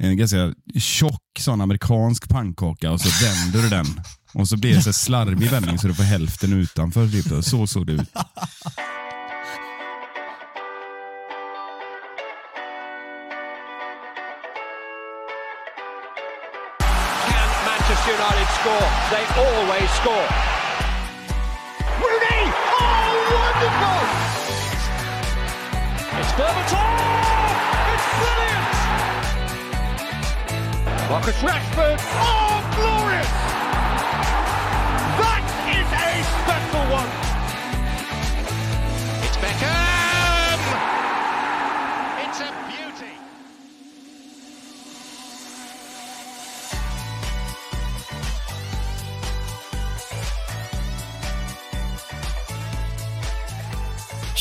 en ganska tjock sån amerikansk pannkaka och så vänder du den. Och så blir det så slarvig vändning så du får hälften utanför. Typ. Så såg det ut. Manchester United score? They always score. Rooney! Oh, wonderful! It's Berbatov! It's brilliant! Marcus Rashford! Oh, glorious!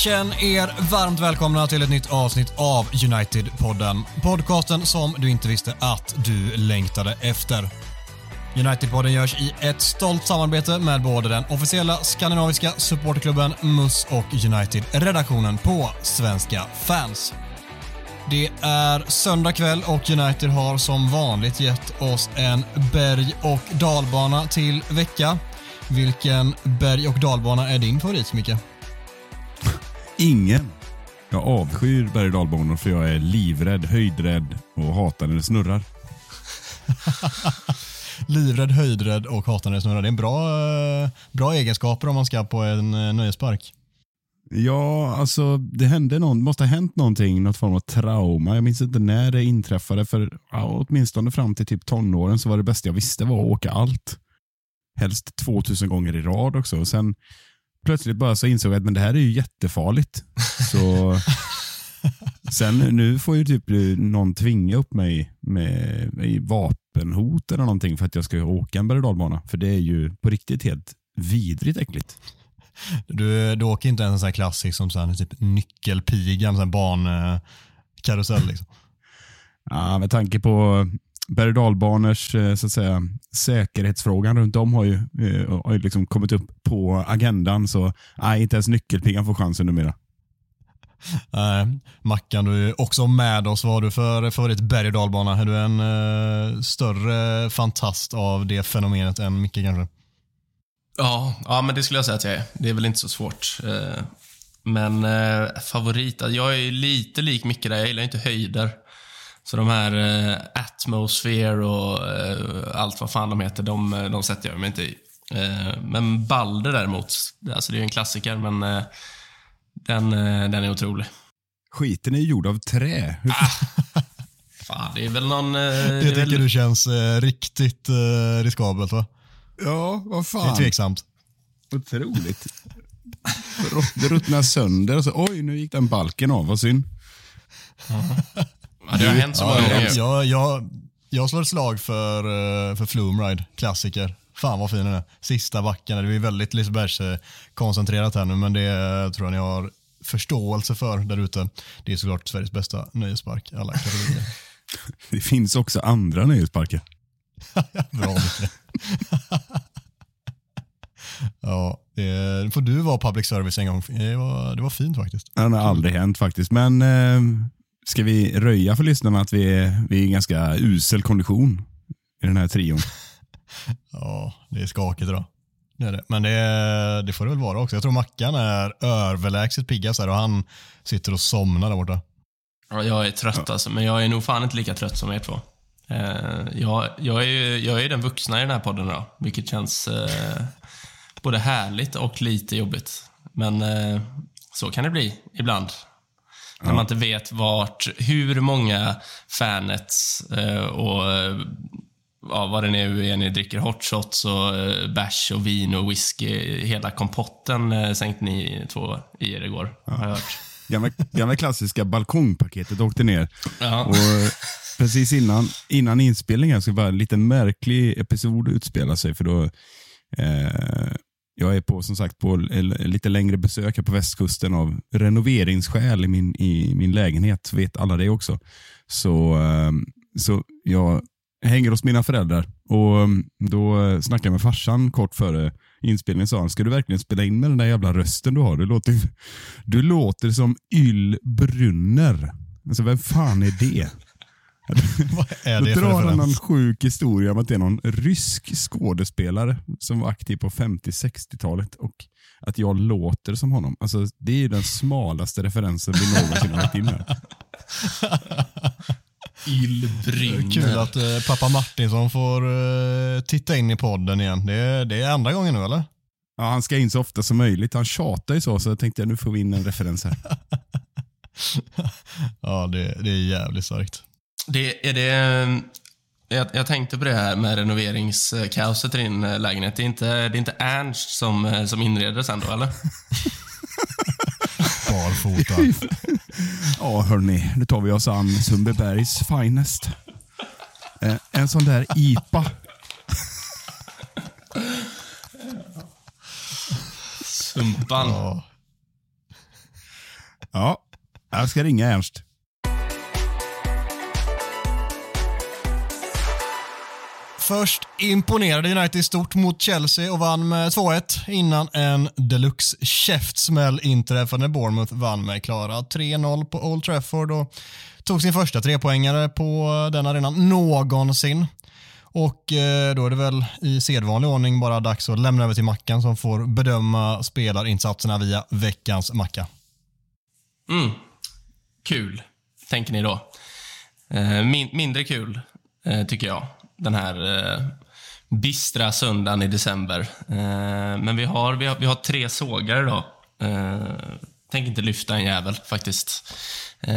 Känn er varmt välkomna till ett nytt avsnitt av United-podden. Podcasten som du inte visste att du längtade efter. United-podden görs i ett stolt samarbete med både den officiella skandinaviska supporterklubben MUS och United-redaktionen på Svenska fans. Det är söndag kväll och United har som vanligt gett oss en berg och dalbana till vecka. Vilken berg och dalbana är din favorit, Micke? Ingen. Jag avskyr berg och dalbanor för jag är livrädd, höjdrädd och hatar när det snurrar. Livrädd, höjdrädd och hatar när det snurrar. Det är en bra, eh, bra egenskaper om man ska på en eh, nöjespark. Ja, alltså det hände någon, måste ha hänt någonting, något form av trauma. Jag minns inte när det inträffade, för ja, åtminstone fram till typ tonåren så var det bästa jag visste var att åka allt. Helst 2000 gånger i rad också. Och sen plötsligt bara så insåg jag att men det här är ju jättefarligt. Så sen nu får ju typ någon tvinga upp mig med, med vapenhot eller någonting för att jag ska åka en berg och. För det är ju på riktigt helt vidrigt äckligt. Du, du åker inte en sån här klassisk som så här, typ nyckelpigan, sån barnkarusell. Liksom. Ja, med tanke på berg och dalbanors eh, så att säga, säkerhetsfrågan runt om har ju, eh, har ju liksom kommit upp på agendan. Så nej, inte ens nyckelpigan får chansen numera. Nej, Mackan, du är också med oss. Vad har du för favorit berg och dalbana? Är du en eh, större fantast av det fenomenet än Micke kanske? Ja, ja, men det skulle jag säga att jag är. Det är väl inte så svårt. Eh, Men eh, favorit, jag är ju lite lik Micke där. Jag gillar inte höjder. Så de här eh, Atmosphere och eh, allt vad fan de heter, de, eh, de sätter jag mig inte i. Eh, Men Balder däremot, alltså det är ju en klassiker, men eh, den, eh, den är otrolig. Skiten är ju gjord av trä. Hur Fan, det är väl någon... eh, Det är väl- tycker du känns riktigt riskabelt va? Ja, vad Det är fan. tveksamt. Otroligt. Det ruttnar sönder och så, oj, nu gick den balken av, vad synd. Ja, det har hänt så många gånger. jag, jag, jag slår ett slag för, eh, för Flume Ride, klassiker. Fan vad fin den är. Sista backen, det är väldigt Lisebergs-koncentrerat här nu, men det eh, tror jag ni har förståelse för där ute. Det är såklart Sveriges bästa nöjespark, alla kategorier. Det finns också andra nöjesparker. Bra ja, det får du vara public service en gång. Det var, det var fint faktiskt. Den har aldrig hänt faktiskt. Men eh, ska vi röja för lyssnarna att vi är, vi är i ganska usel kondition i den här trion? Ja, det är skakigt idag. Det är det. Men det, det får det väl vara också. Jag tror Mackan är överlägset piggast här och han sitter och somnar där borta. Ja, jag är trött alltså, men jag är nog fan inte lika trött som er två. Eh, jag, jag, är ju, jag är den vuxna i den här podden då, vilket känns eh, både härligt och lite jobbigt. Men eh, så kan det bli ibland. När man inte vet vart, hur många fanets eh, och eh, ja, vad det nu är ni dricker, hot shots och eh, bärs och vin och whisky. Hela kompotten eh, sänkte ni två i er igår, har jag hört. Gamla, gamla klassiska balkongpaketet åkte ner. Ja. Och eh, precis innan, innan inspelningen så var en lite märklig episod utspela sig. För då, eh, jag är på som sagt på lite längre besök här på västkusten av renoveringsskäl i min, i min lägenhet. Vet alla det också. Så, ehm, så jag hänger hos mina föräldrar och ehm, då eh, snackade jag med farsan kort före inspelningen. sa han, ska du verkligen spela in med den där jävla rösten du har? Du låter, du låter som Yl Brunner. Alltså vem fan är det? Vad är Då det för drar han någon sjuk historia om att det är någon rysk skådespelare som var aktiv på 50-60-talet och att jag låter som honom. Alltså, det är ju den smalaste referensen vi någonsin har lagt in här. Ylbrynner. Kul att eh, pappa Martinsson får eh, titta in i podden igen. Det, är- det är andra gången nu eller? Ja, han ska in så ofta som möjligt. Han tjatar ju så, så jag tänkte nu får vi in en referens här. Ja, det, det är jävligt starkt. Det, är det, jag, jag tänkte på det här med renoveringskaoset i din eh, lägenhet. Det är inte, det är inte Ernst som, eh, som inreder sen då, eller? Barfota. Ja, hörni, nu tar vi oss an Sundbybergs finest. Eh, en sån där IPA. Sumpan. Ja. Ja, jag ska ringa Ernst. Först imponerade United stort mot Chelsea och vann med 2-1 innan en deluxe käftsmäll inträffade när Bournemouth vann med klara 3-0 på Old Trafford och tog sin första trepoängare på den arenan någonsin. Och eh, då är det väl i sedvanlig ordning bara dags att lämna över till Mackan som får bedöma spelarinsatserna via veckans Macka. Mm. Kul, tänker ni då. Eh, min, mindre kul, eh, tycker jag, den här eh, bistra söndagen i december. Eh, men vi har, vi, har, vi har tre sågar idag. Eh, tänk inte lyfta en jävel, faktiskt. Eh,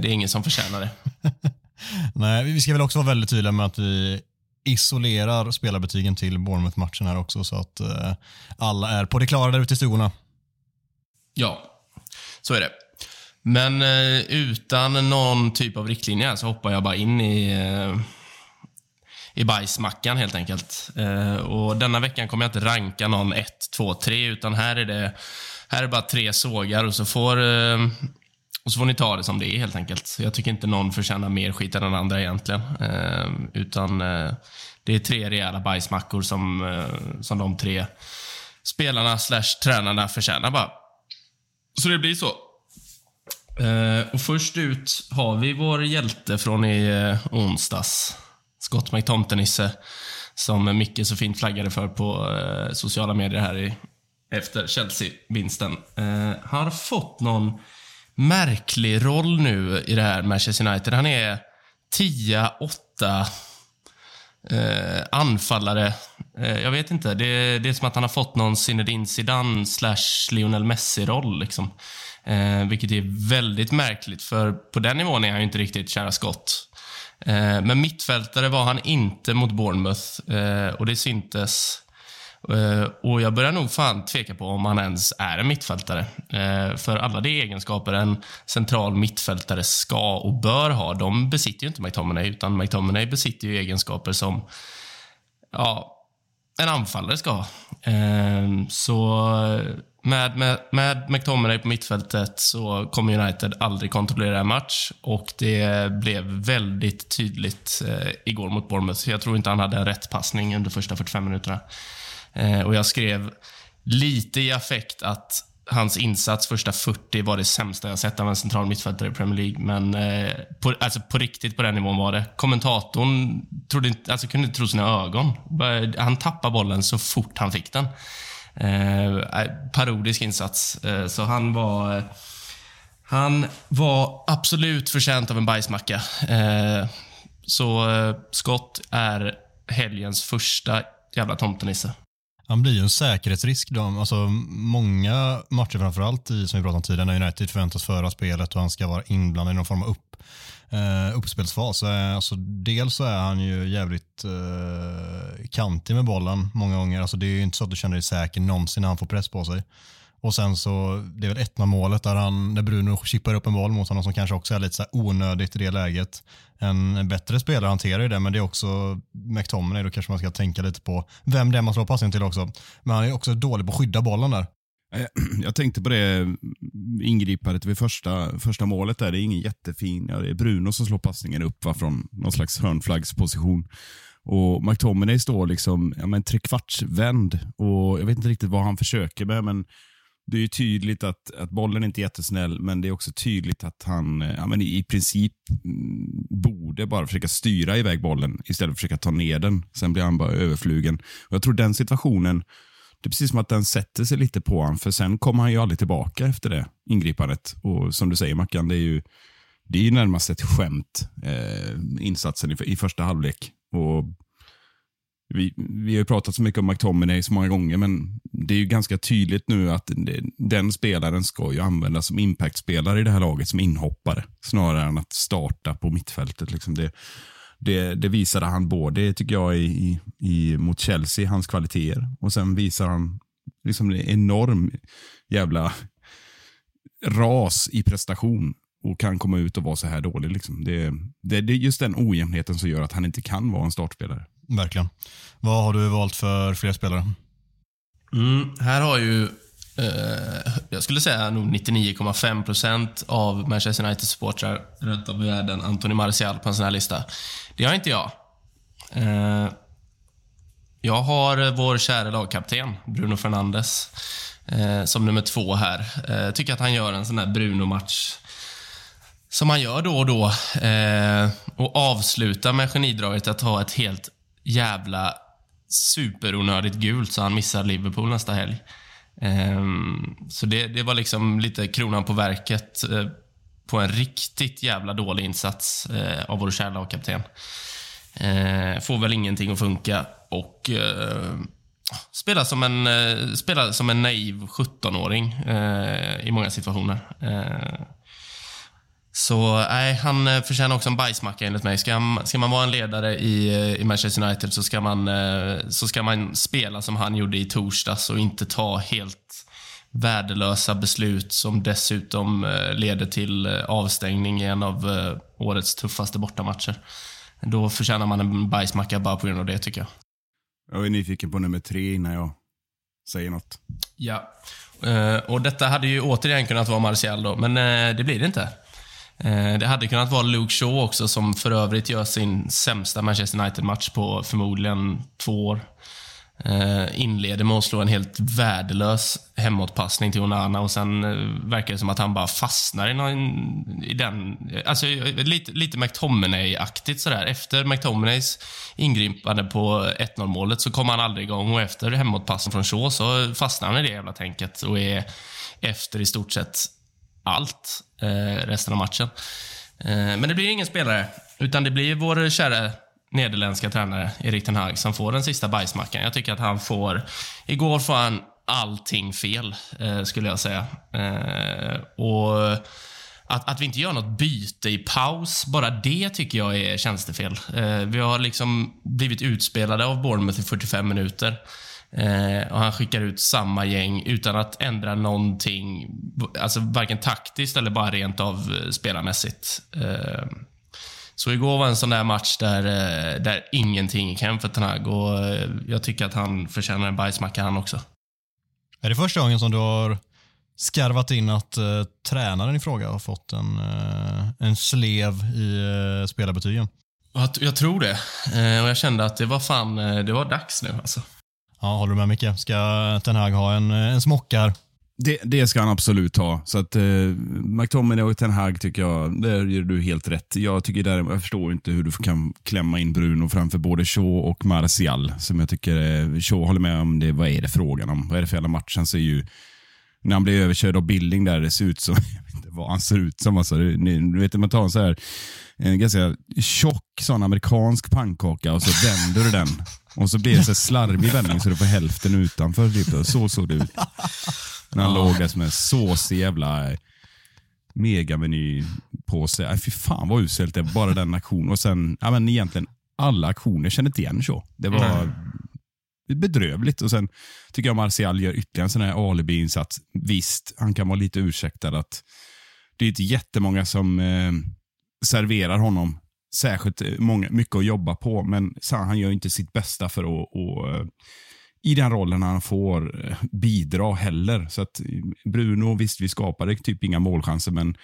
det är ingen som förtjänar det. Nej, vi ska väl också vara väldigt tydliga med att vi isolerar spelarbetygen till Bournemouth-matchen här också så att eh, alla är på det klara där ute i stugorna. Ja, så är det. Men eh, utan någon typ av riktlinje så hoppar jag bara in i, eh, i bajsmackan helt enkelt. Eh, och denna veckan kommer jag inte ranka någon 1, 2, 3 utan här är det här är bara tre sågar och så får eh, och så får ni ta det som det är helt enkelt. Jag tycker inte någon förtjänar mer skit än den andra egentligen. Eh, utan eh, det är tre rejäla bajsmackor som, eh, som de tre spelarna slash tränarna förtjänar bara. Så det blir så. Eh, och först ut har vi vår hjälte från i eh, onsdags. Scott McTomtenisse. Som Micke så fint flaggade för på eh, sociala medier här i, efter Chelsea-vinsten. Eh, han har fått någon märklig roll nu i det här Manchester United. Han är 10-8 eh, anfallare. Eh, jag vet inte. Det, det är som att han har fått någon Zinedine Zidane slash Lionel Messi-roll. Liksom. Eh, vilket är väldigt märkligt, för på den nivån är han ju inte riktigt kära skott. Eh, men mittfältare var han inte mot Bournemouth eh, och det syntes. Eh, och jag börjar nog fan tveka på om han ens är en mittfältare. För alla de egenskaper en central mittfältare ska och bör ha, de besitter ju inte McTominay, utan McTominay besitter ju egenskaper som ja, en anfallare ska ha. Så med, med, med McTominay på mittfältet så kommer United aldrig kontrollera en match och det blev väldigt tydligt eh, igår mot Bournemouth. Jag tror inte han hade en rätt passning under första 45 minuterna. Eh, och jag skrev lite i affekt att hans insats första 40 var det sämsta jag sett av en central mittfältare i Premier League. Men eh, på, alltså på riktigt på den nivån var det. Kommentatorn trodde inte, alltså kunde inte tro sina ögon. Han tappade bollen så fort han fick den. Eh, eh, parodisk insats. Eh, så han var... Eh, han var absolut förtjänt av en bajsmacka. Eh, så eh, Scott är helgens första jävla tomtenisse. Han blir ju en säkerhetsrisk. De, alltså, många matcher framförallt i, som vi pratade om tidigare, när United förväntas föra spelet och han ska vara inblandad i någon form av upp, eh, uppspelsfas. Eh, alltså, dels så är han ju jävligt eh, kantig med bollen många gånger. Alltså, det är ju inte så att du känner dig säker någonsin när han får press på sig. Och sen så, det är väl 1 målet där, han, där Bruno chippar upp en boll mot honom som kanske också är lite så här onödigt i det läget. En, en bättre spelare hanterar ju det, men det är också McTominay, då kanske man ska tänka lite på vem det är man slår passningen till också. Men han är också dålig på att skydda bollen där. Eh, jag tänkte på det mm, ingripandet vid första, första målet. där. Det är ingen jättefin, ja, det är Bruno som slår passningen upp va, från någon slags hörnflaggsposition. Och McTominay står liksom ja, men trekvartsvänd och jag vet inte riktigt vad han försöker med, men det är ju tydligt att, att bollen inte är jättesnäll, men det är också tydligt att han eh, ja, men i princip mm, borde bara försöka styra iväg bollen istället för att försöka ta ner den. Sen blir han bara överflugen. Och jag tror den situationen, det är precis som att den sätter sig lite på honom, för sen kommer han ju aldrig tillbaka efter det ingripandet. Och som du säger Mackan, det är ju, det är ju närmast ett skämt, eh, insatsen i, i första halvlek. Och vi, vi har ju pratat så mycket om McTominay så många gånger, men det är ju ganska tydligt nu att det, den spelaren ska ju användas som impactspelare i det här laget, som inhoppare, snarare än att starta på mittfältet. Liksom det, det, det visade han både, tycker jag, i, i, mot Chelsea, hans kvaliteter, och sen visar han liksom en enorm jävla ras i prestation och kan komma ut och vara så här dålig. Liksom. Det, det, det är just den ojämnheten som gör att han inte kan vara en startspelare. Verkligen. Vad har du valt för fler spelare? Mm, här har ju, Eh, jag skulle säga nog 99,5% av Manchester United-supportrar runt om i världen Anthony Martial på en sån här lista. Det har inte jag. Eh, jag har vår kära lagkapten, Bruno Fernandes, eh, som nummer två här. Eh, tycker att han gör en sån här Bruno-match som han gör då och då. Eh, och avslutar med genidraget att ha ett helt jävla superonödigt gult så han missar Liverpool nästa helg. Ehm, så det, det var liksom lite kronan på verket eh, på en riktigt jävla dålig insats eh, av vår kära lagkapten. Ehm, får väl ingenting att funka och eh, spelar som en, spelar som en naiv 17-åring i många situationer. Ehm, så nej, han eh, förtjänar också en bajsmacka enligt mig. Ska, ska man vara en ledare i, eh, i Manchester United så ska, man, eh, så ska man spela som han gjorde i torsdags och inte ta helt värdelösa beslut som dessutom leder till avstängning i en av årets tuffaste bortamatcher. Då förtjänar man en bajsmacka bara på grund av det, tycker jag. Jag är nyfiken på nummer tre innan jag säger något. Ja. Och detta hade ju återigen kunnat vara Martial då, men det blir det inte. Eh, det hade kunnat vara Luke Shaw också, som för övrigt gör sin sämsta Manchester United-match på förmodligen två år. Eh, inleder med att slå en helt värdelös hemåtpassning till Onana och sen eh, verkar det som att han bara fastnar i, någon, i den... Alltså lite, lite McTominay-aktigt sådär. Efter McTominays ingripande på 1-0 målet så kom han aldrig igång och efter hemåtpassen från Shaw så fastnar han i det jävla tänket och är efter i stort sett allt eh, resten av matchen. Eh, men det blir ingen spelare, utan det blir vår kära nederländska tränare Erik Ten Hag som får den sista bajsmackan. Jag tycker att han får... Igår får han allting fel, eh, skulle jag säga. Eh, och att, att vi inte gör något byte i paus, bara det tycker jag är tjänstefel. Eh, vi har liksom blivit utspelade av Bournemouth i 45 minuter. Eh, och Han skickar ut samma gäng utan att ändra någonting, alltså varken taktiskt eller bara rent av eh, spelarmässigt. Eh, så igår var en sån där match där, eh, där ingenting gick hem för Tanag och eh, jag tycker att han förtjänar en bajsmacka han också. Är det första gången som du har skarvat in att uh, tränaren i fråga har fått en, uh, en slev i uh, spelarbetygen? Jag, jag tror det. och jag kände att det var fan, det var dags nu alltså. Ja, håller du med Micke? Ska Ten Hag ha en, eh, en här? Det, det ska han absolut ha. Så att eh, McTominay och Ten Hag tycker jag, där gör du helt rätt. Jag tycker där, jag förstår inte hur du kan klämma in Bruno framför både Shaw och Martial. Som jag tycker, eh, Shaw håller med om det. Vad är det frågan om? Vad är det för jävla match? Han ser ju, när han blir överkörd av Billing där, det ser ut som, jag vet inte vad han ser ut som. Alltså, du vet, man tar en så här, en ganska tjock sån amerikansk pannkaka och så vänder du den. Och så blir det så slarvig vändning så du får hälften utanför. Typ. Så såg det ut. När han låg där som en såsig jävla megamenypåse. Äh, fy fan vad uselt det var. Bara den aktionen. Och sen, ja, men egentligen alla aktioner kände inte igen så. Det var mm. bedrövligt. Och Sen tycker jag Martial gör ytterligare en sån här alibi-insats. Visst, han kan vara lite ursäktad att det är inte jättemånga som eh, serverar honom särskilt eh, många, mycket att jobba på, men han gör inte sitt bästa för att, att eh, i den rollen han får eh, bidra heller. Så att Bruno, visst vi skapade typ inga målchanser, men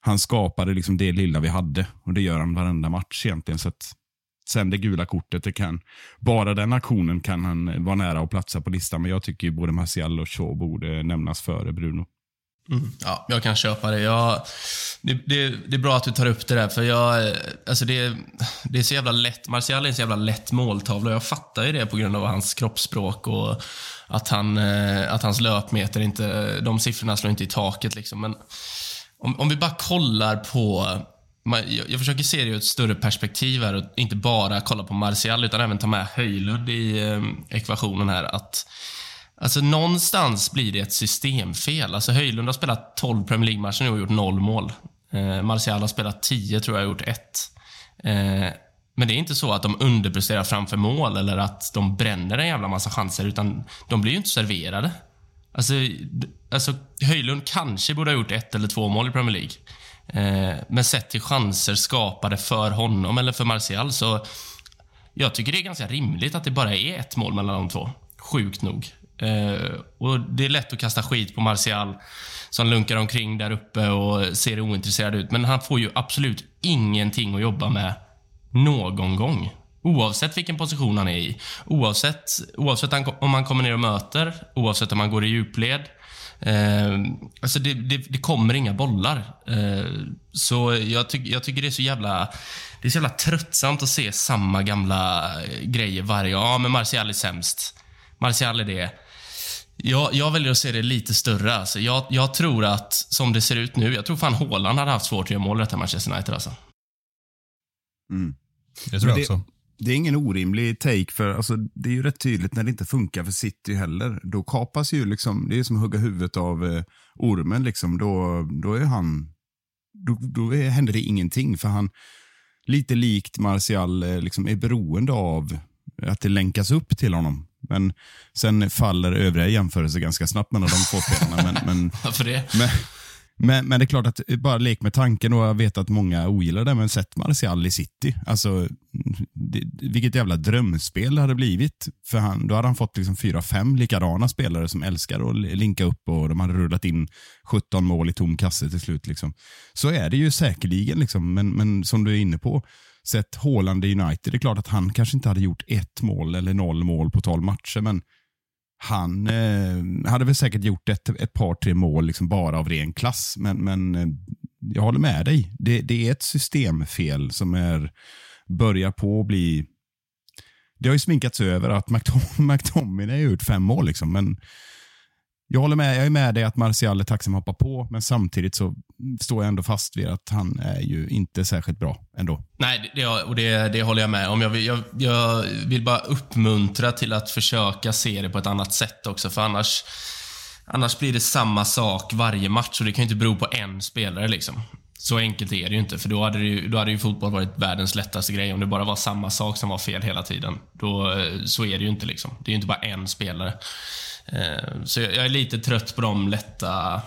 han skapade liksom det lilla vi hade och det gör han varenda match egentligen. Så att, Sen det gula kortet, det kan, bara den aktionen kan han vara nära att platsa på listan. Men jag tycker både Martial och Shaw borde nämnas före Bruno. Mm. Ja, jag kan köpa det. Jag, det, det. det, är bra att du tar upp det där, för jag, eh, alltså det, det är så jävla lätt. Martial är en så jävla lätt måltavla. Jag fattar ju det på grund av hans kroppsspråk och att, han, eh, att hans löpmeter inte, de siffrorna slår inte i taket. Liksom. Men om, om vi bara kollar på jag försöker se det ur ett större perspektiv här och inte bara kolla på Martial utan även ta med Höjlund i eh, ekvationen här. Att Alltså någonstans blir det ett systemfel. Alltså Höjlund har spelat 12 Premier League-matcher och gjort noll mål. Eh, Martial har spelat 10 tror jag och gjort ett. Eh, men det är inte så att de underpresterar framför mål eller att de bränner en jävla massa chanser, utan de blir ju inte serverade. Alltså, alltså Höjlund kanske borde ha gjort ett eller två mål i Premier League. Eh, men sett till chanser skapade för honom eller för Martial så jag tycker det är ganska rimligt att det bara är ett mål mellan de två. Sjukt nog. Eh, och Det är lätt att kasta skit på Martial som lunkar omkring där uppe och ser ointresserad ut. Men han får ju absolut ingenting att jobba med någon gång. Oavsett vilken position han är i. Oavsett, oavsett om han kommer ner och möter, oavsett om han går i djupled. Eh, alltså det, det, det, kommer inga bollar. Eh, så jag, ty, jag tycker det är så jävla det är så jävla tröttsamt att se samma gamla grejer varje gång. Ja, men Martial är sämst. Martial är det. Jag, jag väljer att se det lite större. Alltså. Jag, jag, tror att, som det ser ut nu, jag tror fan Haaland hade haft svårt att göra mål i detta Manchester United. Alltså. Mm. Det tror jag också. Det är ingen orimlig take, för alltså, det är ju rätt tydligt när det inte funkar för City heller. Då kapas ju liksom, det är som att hugga huvudet av eh, ormen. Liksom. Då, då är han, då, då är, händer det ingenting, för han, lite likt Martial, eh, liksom, är beroende av att det länkas upp till honom. Men sen faller övriga jämförelser ganska snabbt mellan de två spelarna. Men, men, Varför det? Men, men, men, det är klart att, bara lek med tanken och jag vet att många ogillar det, men sätt Martial i city. Alltså, det, vilket jävla drömspel det hade blivit. För han, då hade han fått liksom fyra, fem likadana spelare som älskar att linka upp och de hade rullat in 17 mål i tom kasse till slut. Liksom. Så är det ju säkerligen, liksom, men, men som du är inne på, sett Haaland i United, det är klart att han kanske inte hade gjort ett mål eller noll mål på tolv matcher, men han eh, hade väl säkert gjort ett, ett par, tre mål liksom bara av ren klass. Men, men eh, jag håller med dig. Det, det är ett systemfel som är, börjar på att bli... Det har ju sminkats över att McTominay har gjort fem mål, liksom, men jag håller med, jag är med dig att Martial är tacksam att hoppa på, men samtidigt så står jag ändå fast vid att han är ju inte särskilt bra ändå. Nej, det, och det, det håller jag med om. Jag vill, jag, jag vill bara uppmuntra till att försöka se det på ett annat sätt också, för annars Annars blir det samma sak varje match och det kan ju inte bero på en spelare. liksom. Så enkelt är det ju inte, för då hade, ju, då hade ju fotboll varit världens lättaste grej om det bara var samma sak som var fel hela tiden. Då, så är det ju inte. liksom. Det är ju inte bara en spelare. Eh, så jag är lite trött på de lätta...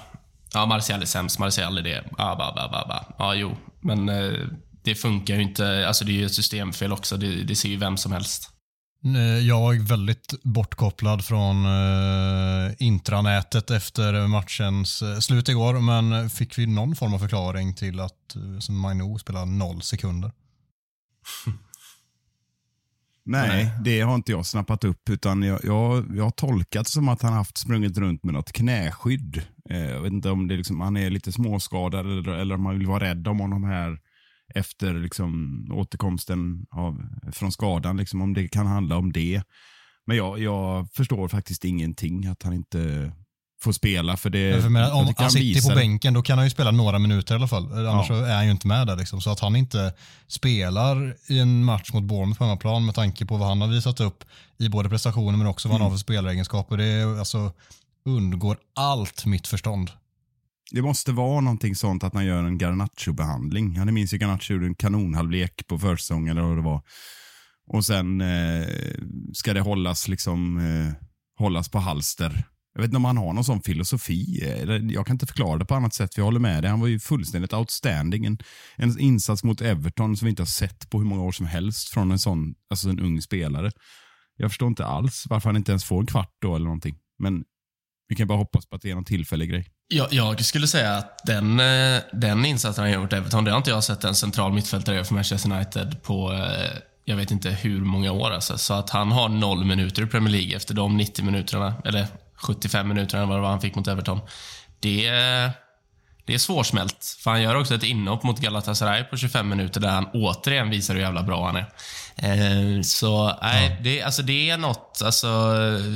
Ja, Martial är sämst, Martial är det. Ja, ba, ba, ba, ba. ja jo. Men eh, det funkar ju inte. Alltså det är ju ett systemfel också. Det, det ser ju vem som helst. Jag är väldigt bortkopplad från intranätet efter matchens slut igår, men fick vi någon form av förklaring till att Maino spelar noll sekunder? Nej, det har inte jag snappat upp. utan Jag, jag, jag har tolkat som att han haft sprungit runt med något knäskydd. Eh, jag vet inte om det liksom, han är lite småskadad eller, eller om man vill vara rädd om honom här efter liksom, återkomsten av, från skadan. Liksom, om det kan handla om det. Men jag, jag förstår faktiskt ingenting att han inte får spela. För det, för med, om han sitter på bänken då kan han ju spela några minuter i alla fall. Annars ja. är han ju inte med där. Liksom. Så att han inte spelar i en match mot Bournemouth på hemmaplan med tanke på vad han har visat upp i både prestationer men också vad han mm. har för spelaregenskaper. Det är, alltså, undgår allt mitt förstånd. Det måste vara någonting sånt att man gör en Garnacho-behandling. Ja, ni minns ju Garnacho gjorde en kanonhalvlek på försäsongen eller vad det var. Och sen eh, ska det hållas liksom eh, hållas på halster jag vet inte om han har någon sån filosofi. Jag kan inte förklara det på annat sätt. För jag håller med dig. Han var ju fullständigt outstanding. En, en insats mot Everton som vi inte har sett på hur många år som helst från en sån, alltså en ung spelare. Jag förstår inte alls varför han inte ens får en kvart då eller någonting. Men vi kan bara hoppas på att det är någon tillfällig grej. Jag, jag skulle säga att den, eh, den insatsen han gör mot Everton, det har inte jag sett en central mittfältare för Manchester United på, eh, jag vet inte hur många år. Alltså. Så att han har noll minuter i Premier League efter de 90 minuterna, eller 75 minuterna vad det var han fick mot Everton. Det är, det är svårsmält. För han gör också ett inhopp mot Galatasaray på 25 minuter där han återigen visar hur jävla bra han är. Eh, så nej, det, alltså, det är något. Alltså,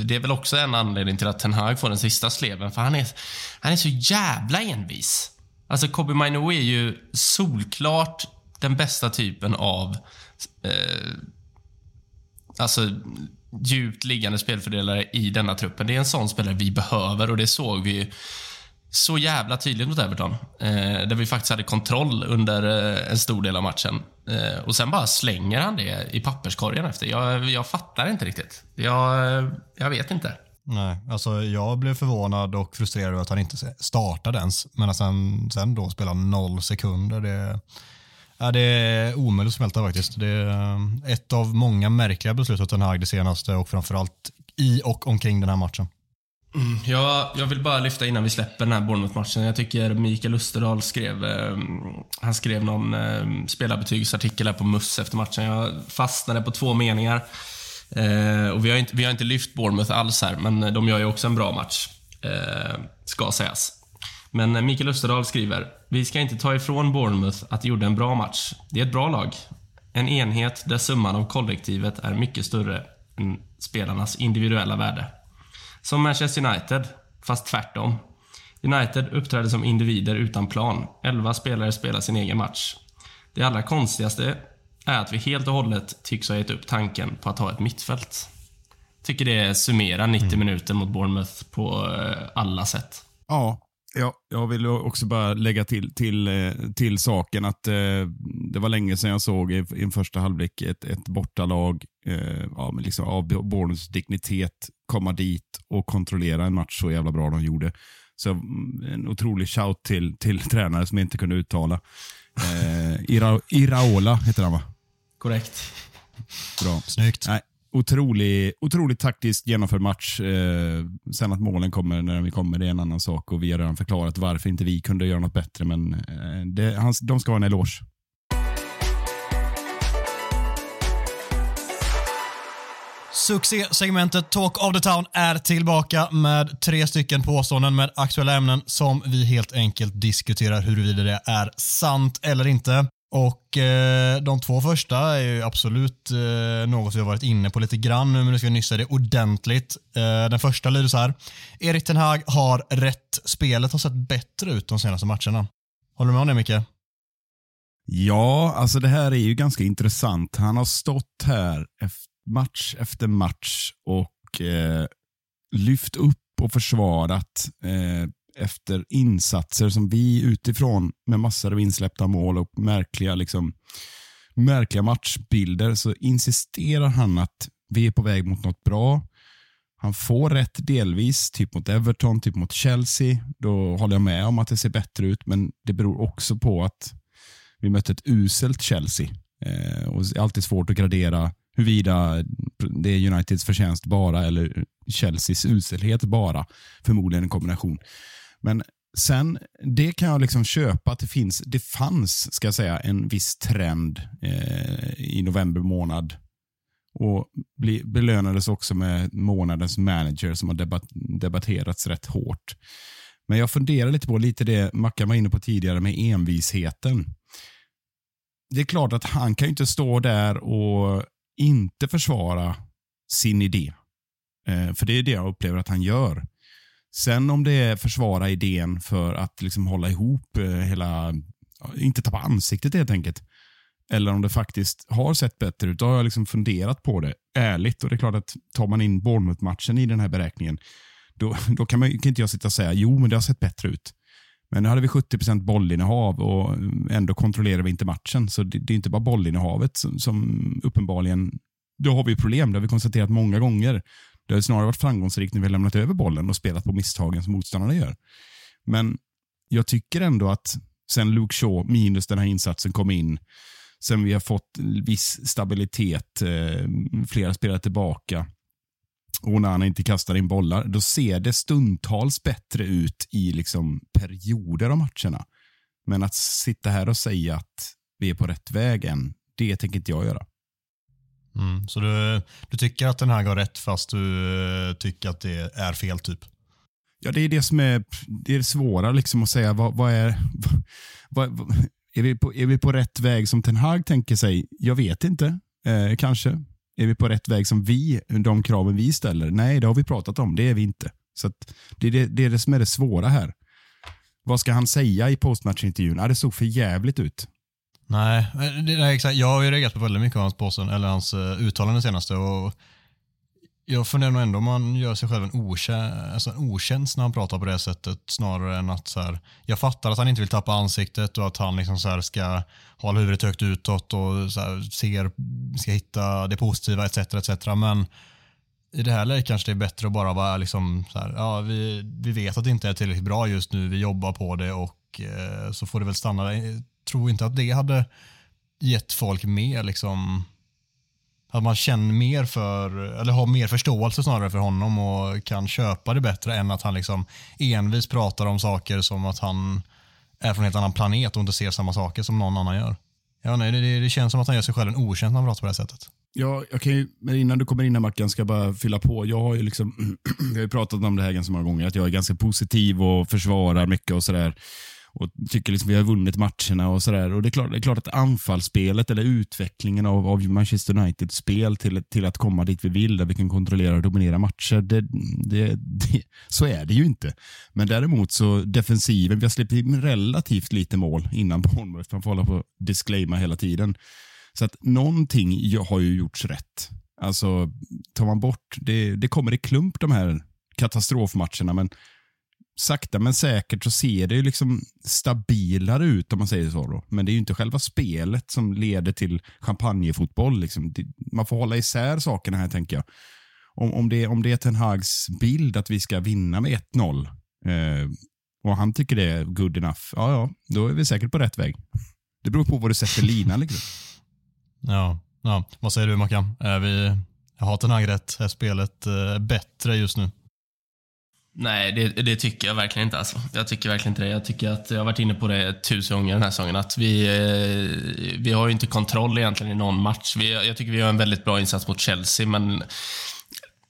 det är väl också en anledning till att Ten Hag får den sista sleven. För han är, han är så jävla envis. Alltså Kobe Mainu är ju solklart den bästa typen av eh, alltså djupt liggande spelfördelare i denna truppen. Det är en sån spelare vi behöver och det såg vi så jävla tydligt mot Everton. Eh, där vi faktiskt hade kontroll under eh, en stor del av matchen. Eh, och sen bara slänger han det i papperskorgen efter. Jag, jag fattar inte riktigt. Jag, jag vet inte. Nej, alltså jag blev förvånad och frustrerad över att han inte startade ens. Men att sen, sen då spela noll sekunder, det, ja, det är omöjligt att smälta faktiskt. Det är eh, ett av många märkliga beslut av Ten Hag det senaste och framförallt i och omkring den här matchen. Mm, ja, jag vill bara lyfta innan vi släpper den här Bournemouth-matchen. Jag tycker Mikael Österdahl skrev, eh, han skrev någon eh, spelarbetygsartikel här på Muss efter matchen. Jag fastnade på två meningar. Eh, och vi har, inte, vi har inte lyft Bournemouth alls här, men de gör ju också en bra match. Eh, ska sägas. Men Mikael Österdahl skriver, vi ska inte ta ifrån Bournemouth att de gjorde en bra match. Det är ett bra lag. En enhet där summan av kollektivet är mycket större än spelarnas individuella värde. Som Manchester United, fast tvärtom. United uppträder som individer utan plan. Elva spelare spelar sin egen match. Det allra konstigaste är att vi helt och hållet tycks ha gett upp tanken på att ha ett mittfält. Tycker det summerar 90 mm. minuter mot Bournemouth på eh, alla sätt. Ja, Ja, jag vill också bara lägga till, till, eh, till saken att eh, det var länge sedan jag såg i, i en första halvlek ett, ett bortalag eh, ja, med liksom, av Bournemouths dignitet komma dit och kontrollera en match så jävla bra de gjorde. Så mm, en otrolig shout till, till tränare som jag inte kunde uttala. Eh, Ira, Iraola heter han va? Korrekt. Bra. Snyggt. Nej, otrolig, otroligt taktiskt genomförd match. Eh, sen att målen kommer när vi kommer, det är en annan sak och vi har redan förklarat varför inte vi kunde göra något bättre, men eh, det, han, de ska ha en eloge. Succésegmentet Talk of the Town är tillbaka med tre stycken påståenden med aktuella ämnen som vi helt enkelt diskuterar huruvida det är sant eller inte. Och eh, De två första är ju absolut eh, något vi har varit inne på lite grann nu, men nu ska vi nyssa det ordentligt. Eh, den första lyder så här. Erik Ten Hag har rätt. Spelet har sett bättre ut de senaste matcherna. Håller du med om det, Micke? Ja, alltså det här är ju ganska intressant. Han har stått här match efter match och eh, lyft upp och försvarat eh, efter insatser som vi utifrån med massor av insläppta mål och märkliga, liksom, märkliga matchbilder så insisterar han att vi är på väg mot något bra. Han får rätt delvis, typ mot Everton, typ mot Chelsea. Då håller jag med om att det ser bättre ut, men det beror också på att vi mötte ett uselt Chelsea. Eh, och det är alltid svårt att gradera huruvida det är Uniteds förtjänst bara eller Chelseas uselhet bara. Förmodligen en kombination. Men sen, det kan jag liksom köpa att det finns, det fanns, ska jag säga, en viss trend eh, i november månad. Och bli, belönades också med månadens manager som har debat, debatterats rätt hårt. Men jag funderar lite på lite det Mackan var inne på tidigare med envisheten. Det är klart att han kan ju inte stå där och inte försvara sin idé. Eh, för det är det jag upplever att han gör. Sen om det är försvara idén för att liksom hålla ihop eh, hela, inte tappa ansiktet helt enkelt. Eller om det faktiskt har sett bättre ut. Då har jag liksom funderat på det ärligt. Och det är klart att tar man in Bournemouth-matchen i den här beräkningen, då, då kan, man, kan inte jag sitta och säga jo, men det har sett bättre ut. Men nu hade vi 70% bollinnehav och ändå kontrollerar vi inte matchen. Så det, det är inte bara bollinnehavet som, som uppenbarligen, då har vi problem. Det har vi konstaterat många gånger. Det har snarare varit framgångsrikt när vi har lämnat över bollen och spelat på misstagen som motståndarna gör. Men jag tycker ändå att sen Luke Shaw, minus den här insatsen, kom in, sen vi har fått viss stabilitet, eh, flera spelare tillbaka och när han inte kastar in bollar, då ser det stundtals bättre ut i liksom perioder av matcherna. Men att sitta här och säga att vi är på rätt väg än, det tänker inte jag göra. Mm, så du, du tycker att den här går rätt fast du eh, tycker att det är fel typ? Ja, det är det som är det, är det svåra liksom att säga. Vad, vad är, vad, vad, är, vi på, är vi på rätt väg som Ten Hag tänker sig? Jag vet inte. Eh, kanske. Är vi på rätt väg som vi, de kraven vi ställer? Nej, det har vi pratat om. Det är vi inte. Så det, är det, det är det som är det svåra här. Vad ska han säga i postmatchintervjun? Ah, det såg för jävligt ut. Nej, eh, det, nej, exakt. jag har ju reagerat på väldigt mycket av hans, påsen, eller hans eh, uh, uttalanden senaste. Och jag funderar nog ändå om han gör sig själv en, otjä alltså en otjänst när han pratar på det sättet snarare än att så här, jag fattar att han inte vill tappa ansiktet och att han liksom så här ska hålla huvudet högt utåt och så här, ser, ska hitta det positiva etc. etc. Men i det här läget kanske det är bättre att bara vara liksom så här, ja, vi, vi vet att det inte är tillräckligt bra just nu, vi jobbar på det och eh, så får det väl stanna. Tror inte att det hade gett folk mer liksom att man känner mer för, eller har mer förståelse snarare för honom och kan köpa det bättre än att han liksom envis pratar om saker som att han är från en helt annan planet och inte ser samma saker som någon annan gör. Ja, nej, det, det känns som att han gör sig själv en otjänst när han pratar på det här sättet. Ja, jag kan ju, men innan du kommer in här Mackan, ska jag bara fylla på. Jag har ju liksom, vi har ju pratat om det här ganska många gånger, att jag är ganska positiv och försvarar mycket och sådär och tycker liksom vi har vunnit matcherna och sådär. Och det är, klart, det är klart att anfallsspelet eller utvecklingen av, av Manchester Uniteds spel till, till att komma dit vi vill, där vi kan kontrollera och dominera matcher, det, det, det, så är det ju inte. Men däremot så defensiven, vi har släppt in relativt lite mål innan Bournemouth, man får hålla på och disclaima hela tiden. Så att någonting har ju gjorts rätt. Alltså, tar man bort, det, det kommer i klump de här katastrofmatcherna, men sakta men säkert så ser det ju liksom stabilare ut om man säger så. Då. Men det är ju inte själva spelet som leder till champagnefotboll. Liksom. Man får hålla isär sakerna här tänker jag. Om, om, det, om det är Ten Hags bild att vi ska vinna med 1-0 eh, och han tycker det är good enough, ja, ja, då är vi säkert på rätt väg. Det beror på vad du sätter linan. Liksom. Ja, ja, vad säger du Mackan? Är vi, har Ten Hag rätt? Är spelet eh, bättre just nu? Nej, det, det, tycker jag verkligen inte. Alltså. Jag tycker verkligen inte det. Jag tycker att, jag har varit inne på det tusen gånger den här säsongen, att vi, eh, vi har inte kontroll egentligen i någon match. Vi, jag tycker vi gör en väldigt bra insats mot Chelsea, men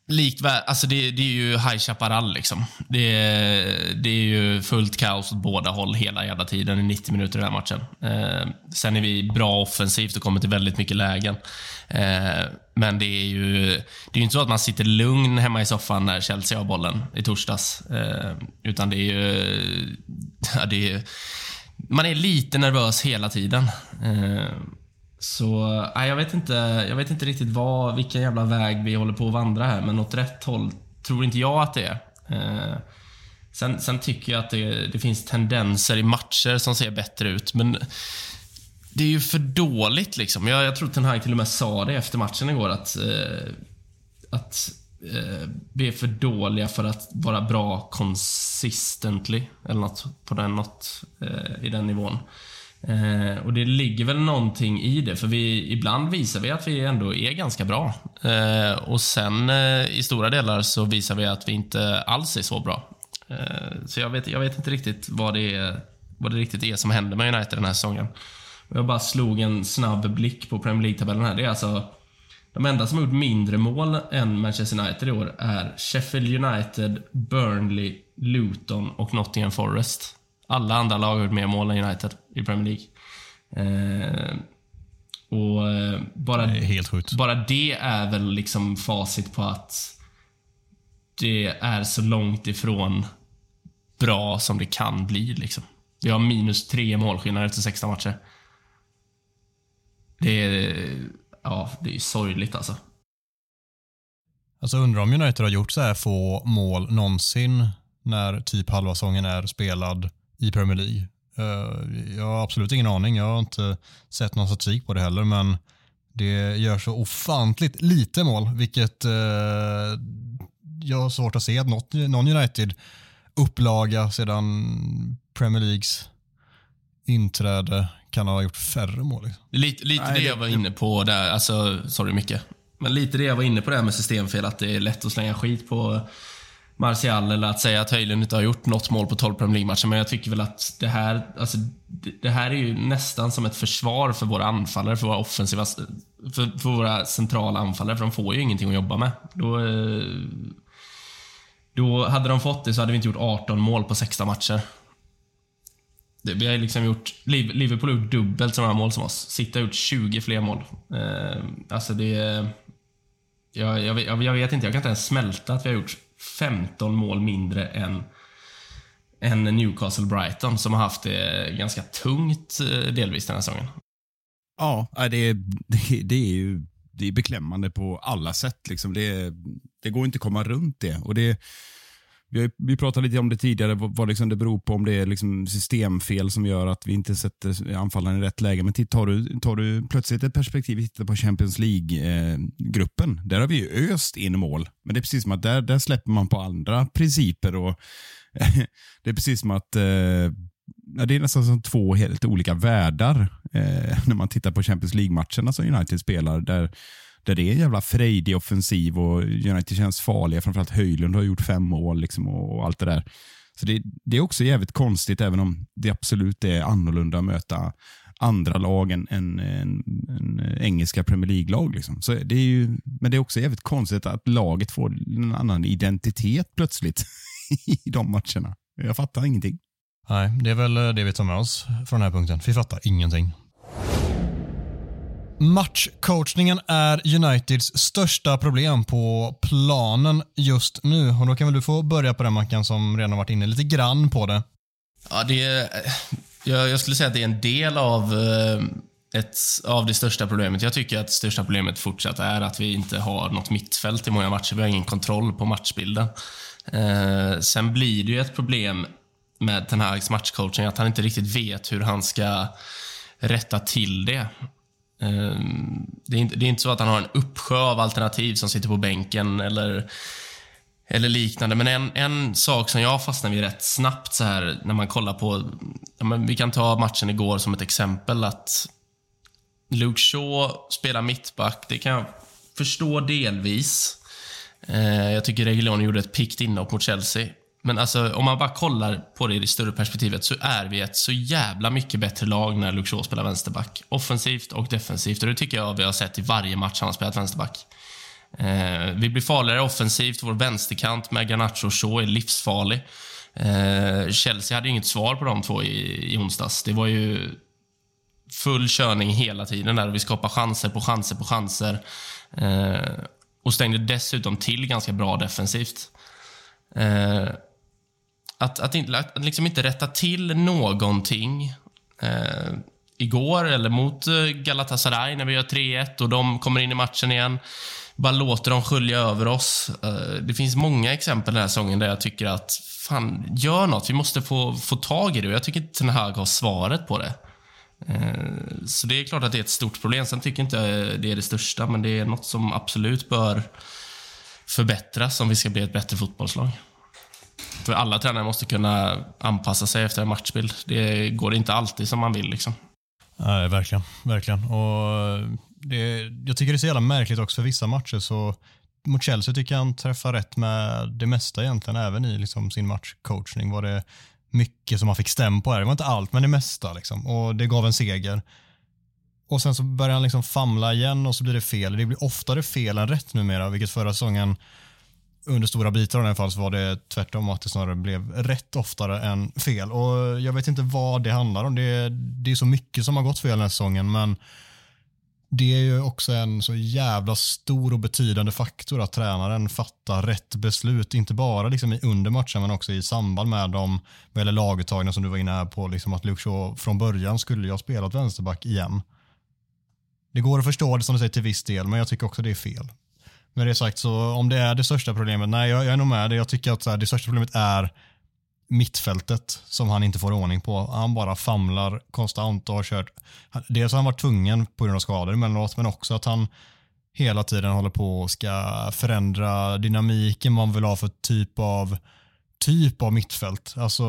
likt, alltså det, det är ju High Chaparral liksom. Det, det är ju fullt kaos åt båda håll hela jävla tiden i 90 minuter i den här matchen. Eh, sen är vi bra offensivt och kommer till väldigt mycket lägen. Eh, men det är ju det är inte så att man sitter lugn hemma i soffan när Chelsea har bollen i torsdags. Eh, utan det är ju... Ja, det är, man är lite nervös hela tiden. Eh, så nej, jag, vet inte, jag vet inte riktigt vad, vilken jävla väg vi håller på att vandra här, men åt rätt håll tror inte jag att det är. Eh, sen, sen, tycker jag att det, det, finns tendenser i matcher som ser bättre ut, men det är ju för dåligt liksom. Jag, jag tror Ten Hag till och med sa det efter matchen igår att, eh, att eh, vi är för dåliga för att vara bra consistently, eller något på den, något, eh, i den nivån. Eh, och det ligger väl någonting i det, för vi, ibland visar vi att vi ändå är ganska bra. Eh, och sen eh, i stora delar så visar vi att vi inte alls är så bra. Eh, så jag vet, jag vet inte riktigt vad det, är, vad det riktigt är som händer med United den här säsongen. Jag bara slog en snabb blick på Premier League-tabellen här. Det är alltså de enda som har gjort mindre mål än Manchester United i år är Sheffield United, Burnley, Luton och Nottingham Forest. Alla andra lag har gjort mer mål än United i Premier League. Eh, och eh, bara, det bara det är väl liksom facit på att det är så långt ifrån bra som det kan bli. Liksom. Vi har minus tre målskillnader efter 16 matcher. Det är, ja, det är sorgligt alltså. Alltså undrar om United har gjort så här få mål någonsin när typ halva säsongen är spelad i Premier League. Uh, jag har absolut ingen aning. Jag har inte sett någon statistik på det heller, men det gör så ofantligt lite mål, vilket uh, jag har svårt att se att något, någon United-upplaga sedan Premier Leagues inträde kan ha gjort färre mål. Liksom. Lite, lite Nej, det jag var inne på där, alltså, sorry Micke. Men lite det jag var inne på där med systemfel, att det är lätt att slänga skit på Martial eller att säga att Höjlund inte har gjort något mål på 12 Premier League-matcher, men jag tycker väl att det här, alltså, det, här är ju nästan som ett försvar för våra anfallare, för våra offensiva, för, för våra centrala anfallare, för de får ju ingenting att jobba med. Då, eh, då hade de fått det så hade vi inte gjort 18 mål på 16 matcher. Det, vi har liksom gjort, Liverpool har gjort dubbelt så många mål som oss. City har gjort 20 fler mål. Eh, alltså det... Jag, jag, jag, vet inte, jag kan inte ens smälta att vi har gjort 15 mål mindre än, än Newcastle Brighton som har haft det ganska tungt eh, delvis den här säsongen. Ja, det, det, det är ju det är beklämmande på alla sätt. Liksom. Det, det går inte att komma runt det. Och det vi, har, vi pratade lite om det tidigare, vad, vad liksom det beror på, om det är liksom systemfel som gör att vi inte sätter anfallaren i rätt läge. Men tar, du, tar du plötsligt ett perspektiv, och tittar på Champions League-gruppen. där har vi ju öst in mål. Men det är precis som att där, där släpper man på andra principer. och Det är precis som att eh, det är nästan som två helt olika världar eh, när man tittar på Champions League-matcherna som United spelar. Där där det är en jävla frejdig offensiv och United känns farliga. Framförallt Höjlund har gjort fem mål liksom och, och allt det där. Så det, det, är också jävligt konstigt, även om det absolut är annorlunda att möta andra lag än, än, än, än engelska Premier League-lag. Liksom. det men det är också jävligt konstigt att laget får en annan identitet plötsligt i de matcherna. Jag fattar ingenting. Nej, det är väl eh, det vi tar med oss från den här punkten. Vi fattar ingenting. Matchcoachningen är Uniteds största problem på planen just nu. Och Då kan väl du få börja på den Mackan som redan varit inne lite grann på det. Ja, det är, eh, jag, jag skulle säga att det är en del av, eh, ett, av det största problemet. Jag tycker att det största problemet fortsatt är att vi inte har något mittfält i många matcher. Vi har ingen kontroll på matchbilden. Eh, sen blir det ju ett problem med Ten Hags matchcoaching att han inte riktigt vet hur han ska rätta till det. Ehm, det är, inte, det är inte så att han har en uppsjö av alternativ som sitter på bänken eller, eller liknande. Men en, en sak som jag fastnade vid rätt snabbt så här när man kollar på... Ja, men vi kan ta matchen igår som ett exempel. att Luke Shaw spelar mittback. Det kan jag förstå delvis. Ehm, jag tycker Reguilon gjorde ett pikt inhopp mot Chelsea. Men alltså, om man bara kollar på det i det större perspektivet så är vi ett så jävla mycket bättre lag när Luxor spelar vänsterback. Offensivt och defensivt. Och det tycker jag vi har sett i varje match han har spelat vänsterback. Eh, vi blir farligare offensivt. Vår vänsterkant med Garnacho och Shaw är livsfarlig. Eh, Chelsea hade inget svar på de två i, i onsdags. Det var ju full körning hela tiden där. Vi skapade chanser på chanser på chanser. Eh, och stängde dessutom till ganska bra defensivt. Eh, att, att, inte, att liksom inte rätta till någonting eh, igår eller mot eh, Galatasaray när vi gör 3-1 och de kommer in i matchen igen. Bara låter dem skölja över oss. Eh, det finns många exempel den här säsongen där jag tycker att fan, gör något. Vi måste få, få tag i det. Jag tycker inte Ten Hag har svaret på det. Eh, så det är klart att det är ett stort problem. Sen tycker jag inte det är det största, men det är något som absolut bör förbättras om vi ska bli ett bättre fotbollslag. För alla tränare måste kunna anpassa sig efter en matchbild. Det går inte alltid som man vill. Liksom. Nej, verkligen. verkligen. Och det, jag tycker det är så jävla märkligt också för vissa matcher. så Mot Chelsea tycker jag han träffar rätt med det mesta egentligen, även i liksom sin matchcoachning. var det mycket som han fick stäm på här. Det var inte allt, men det mesta. Liksom. Och det gav en seger. Och sen så börjar han liksom famla igen och så blir det fel. Det blir oftare fel än rätt numera, vilket förra säsongen under stora bitar i alla fall så var det tvärtom att det snarare blev rätt oftare än fel. Och Jag vet inte vad det handlar om. Det, det är så mycket som har gått fel den här säsongen men det är ju också en så jävla stor och betydande faktor att tränaren fattar rätt beslut, inte bara liksom under matchen men också i samband med dem, vad gäller laguttagningen som du var inne här på, liksom att Luke Shaw från början skulle jag spelat vänsterback igen. Det går att förstå det som du säger till viss del, men jag tycker också det är fel. Med det sagt, så om det är det största problemet, nej jag, jag är nog med det. Jag tycker att här, det största problemet är mittfältet som han inte får ordning på. Han bara famlar konstant och har kört. Dels har han varit tvungen på grund av skador emellanåt, men också att han hela tiden håller på och ska förändra dynamiken man vill ha för typ av typ av mittfält. Alltså,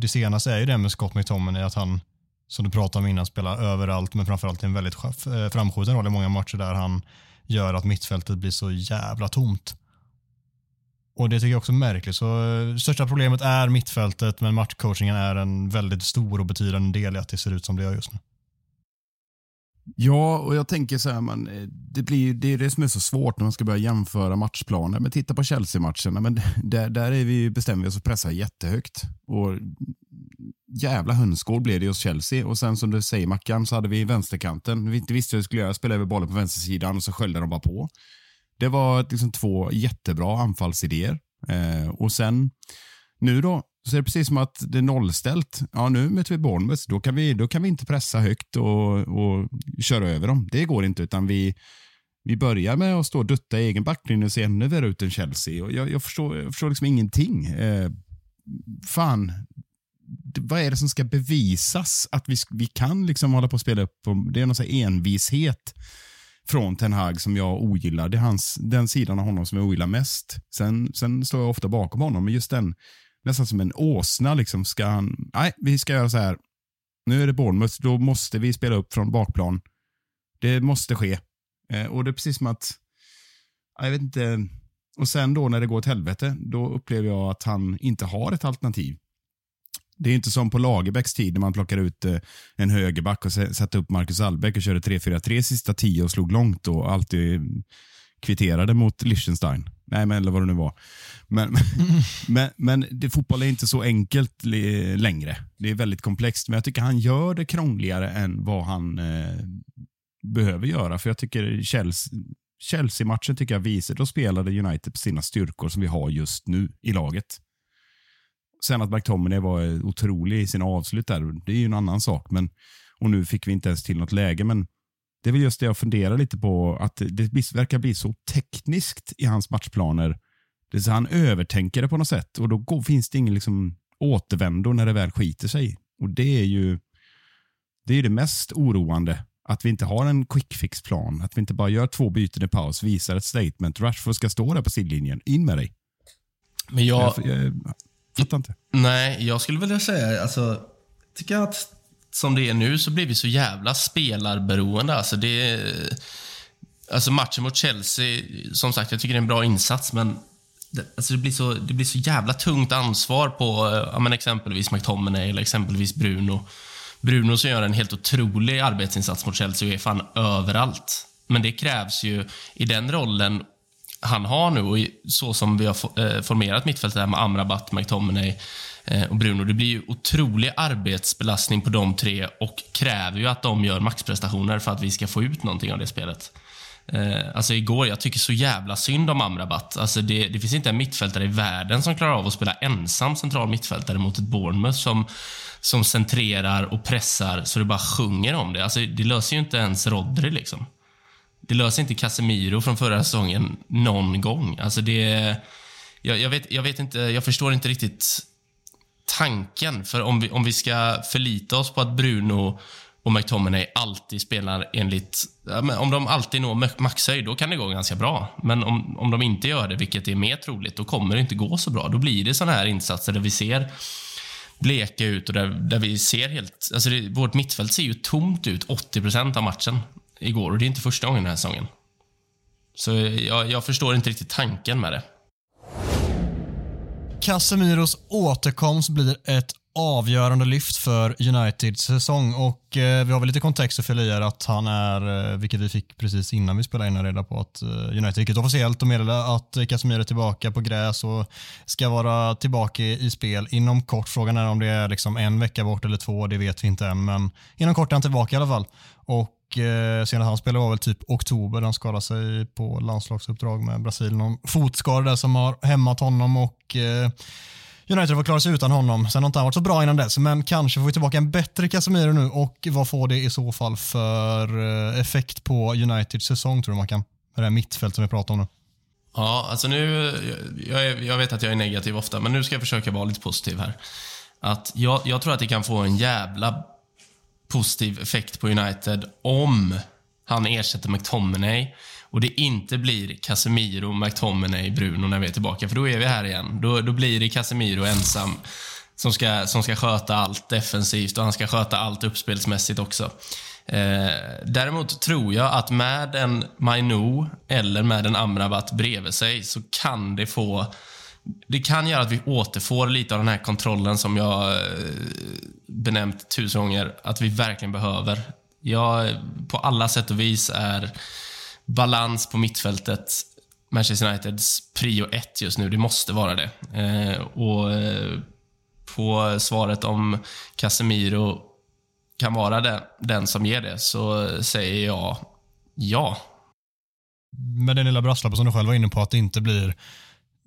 det senaste är ju det med Scott McTominay, att han, som du pratade om innan, spelar överallt, men framförallt i en väldigt eh, framskjuten roll i många matcher där han gör att mittfältet blir så jävla tomt. Och Det tycker jag också är märkligt. Så, eh, största problemet är mittfältet, men matchcoachingen är en väldigt stor och betydande del i att det ser ut som det gör just nu. Ja, och jag tänker så här, man, eh, det, blir, det är det som är så svårt när man ska börja jämföra matchplaner. Men titta på Chelsea-matcherna, men där, där är vi, bestämmer vi oss att pressa jättehögt. Och jävla hönsgård blev det hos Chelsea. Och sen som du säger Mackan, så hade vi vänsterkanten. Vi inte visste hur vi skulle göra, spela över bollen på vänstersidan och så sköljde de bara på. Det var liksom två jättebra anfallsidéer. Eh, och sen, nu då, så är det precis som att det är nollställt. Ja, nu möter vi Bournemouth. Då kan vi, då kan vi inte pressa högt och, och köra över dem. Det går inte, utan vi, vi börjar med att stå och dutta i egen backlinje och se ännu värre ut än Chelsea. Och jag, jag, förstår, jag förstår liksom ingenting. Eh, fan, vad är det som ska bevisas? Att vi, vi kan liksom hålla på och spela upp. Det är någon sån envishet från Ten Hag som jag ogillar. Det är hans, den sidan av honom som jag ogillar mest. Sen, sen står jag ofta bakom honom, men just den, nästan som en åsna, liksom ska han, nej, vi ska göra så här. Nu är det Bournemouth, då måste vi spela upp från bakplan. Det måste ske. Eh, och det är precis som att, jag vet inte, och sen då när det går åt helvete, då upplever jag att han inte har ett alternativ. Det är inte som på Lagerbäcks tid när man plockar ut eh, en högerback och satte upp Marcus Albeck och körde 3-4-3 sista tio och slog långt och alltid kvitterade mot Liechtenstein. Nej, men eller vad det nu var. Men, men, men det, fotboll är inte så enkelt längre. Det är väldigt komplext, men jag tycker han gör det krångligare än vad han eh, behöver göra. För jag tycker Chelsea, Chelsea-matchen tycker jag visar, då spelade United på sina styrkor som vi har just nu i laget. Sen att McTominay var eh, otrolig i sina avslut där, det är ju en annan sak. Men, och nu fick vi inte ens till något läge, men det är väl just det jag funderar lite på, att det verkar bli så tekniskt i hans matchplaner. Det är så han övertänker det på något sätt och då går, finns det ingen liksom återvändo när det väl skiter sig. Och Det är ju det, är det mest oroande. Att vi inte har en quick fix-plan. Att vi inte bara gör två byten i paus, visar ett statement. Rashford ska stå där på sidlinjen. In med dig. Men jag... Jag, jag, fattar inte. Nej, jag skulle vilja säga, alltså, tycker att som det är nu så blir vi så jävla spelarberoende. Alltså, det, alltså matchen mot Chelsea, som sagt, jag tycker det är en bra insats, men det, alltså det, blir, så, det blir så jävla tungt ansvar på eh, ja, men exempelvis McTominay eller exempelvis Bruno. Bruno som gör en helt otrolig arbetsinsats mot Chelsea och är fan överallt. Men det krävs ju i den rollen han har nu och så som vi har eh, formerat mittfältet med Amrabat, McTominay Eh, och Bruno. Det blir ju otrolig arbetsbelastning på de tre och kräver ju att de gör maxprestationer för att vi ska få ut någonting av det spelet. Eh, alltså igår, jag tycker så jävla synd om Amrabat. Alltså det, det finns inte en mittfältare i världen som klarar av att spela ensam central mittfältare mot ett Bournemouth som, som centrerar och pressar så det bara sjunger om det. Alltså det löser ju inte ens Rodri liksom. Det löser inte Casemiro från förra säsongen någon gång. Alltså det... Jag, jag, vet, jag vet inte, jag förstår inte riktigt tanken. För om vi, om vi ska förlita oss på att Bruno och McTominay alltid spelar enligt... om de alltid når maxhöjd, då kan det gå ganska bra. Men om, om de inte gör det, vilket är mer troligt, då kommer det inte gå så bra. Då blir det såna här insatser där vi ser bleka ut och där, där vi ser helt... Alltså det, vårt mittfält ser ju tomt ut 80% av matchen igår och det är inte första gången den här säsongen. Så jag, jag förstår inte riktigt tanken med det. Casemiros återkomst blir ett avgörande lyft för Uniteds säsong och eh, vi har väl lite kontext att fylla i att han är, eh, vilket vi fick precis innan vi spelade in, reda på att eh, United gick ut officiellt och meddelade att Casemiro är tillbaka på gräs och ska vara tillbaka i, i spel inom kort. Frågan är om det är liksom en vecka bort eller två, det vet vi inte än, men inom kort är han tillbaka i alla fall. Och och eh, senast han spelade var väl typ oktober. Han skadade sig på landslagsuppdrag med Brasilien. Någon fotskada där som har hämmat honom och eh, United får klara sig utan honom. Sen har inte han varit så bra innan dess, men kanske får vi tillbaka en bättre Casemiro nu och vad får det i så fall för eh, effekt på Uniteds säsong tror du man kan? Det här mittfältet som vi pratar om nu. Ja, alltså nu, jag, jag, vet att jag är negativ ofta, men nu ska jag försöka vara lite positiv här. Att jag, jag tror att det kan få en jävla positiv effekt på United om han ersätter McTominay och det inte blir Casemiro, McTominay, Bruno när vi är tillbaka. För då är vi här igen. Då, då blir det Casemiro ensam som ska, som ska sköta allt defensivt och han ska sköta allt uppspelsmässigt också. Eh, däremot tror jag att med en Mainu eller med en Amrabat bredvid sig så kan det få det kan göra att vi återfår lite av den här kontrollen som jag eh, benämnt tusen gånger, att vi verkligen behöver. Jag, på alla sätt och vis är balans på mittfältet Manchester Uniteds prio ett just nu. Det måste vara det. Eh, och eh, på svaret om Casemiro kan vara det, den som ger det, så säger jag ja. Med den lilla brasklappen som du själv var inne på, att det inte blir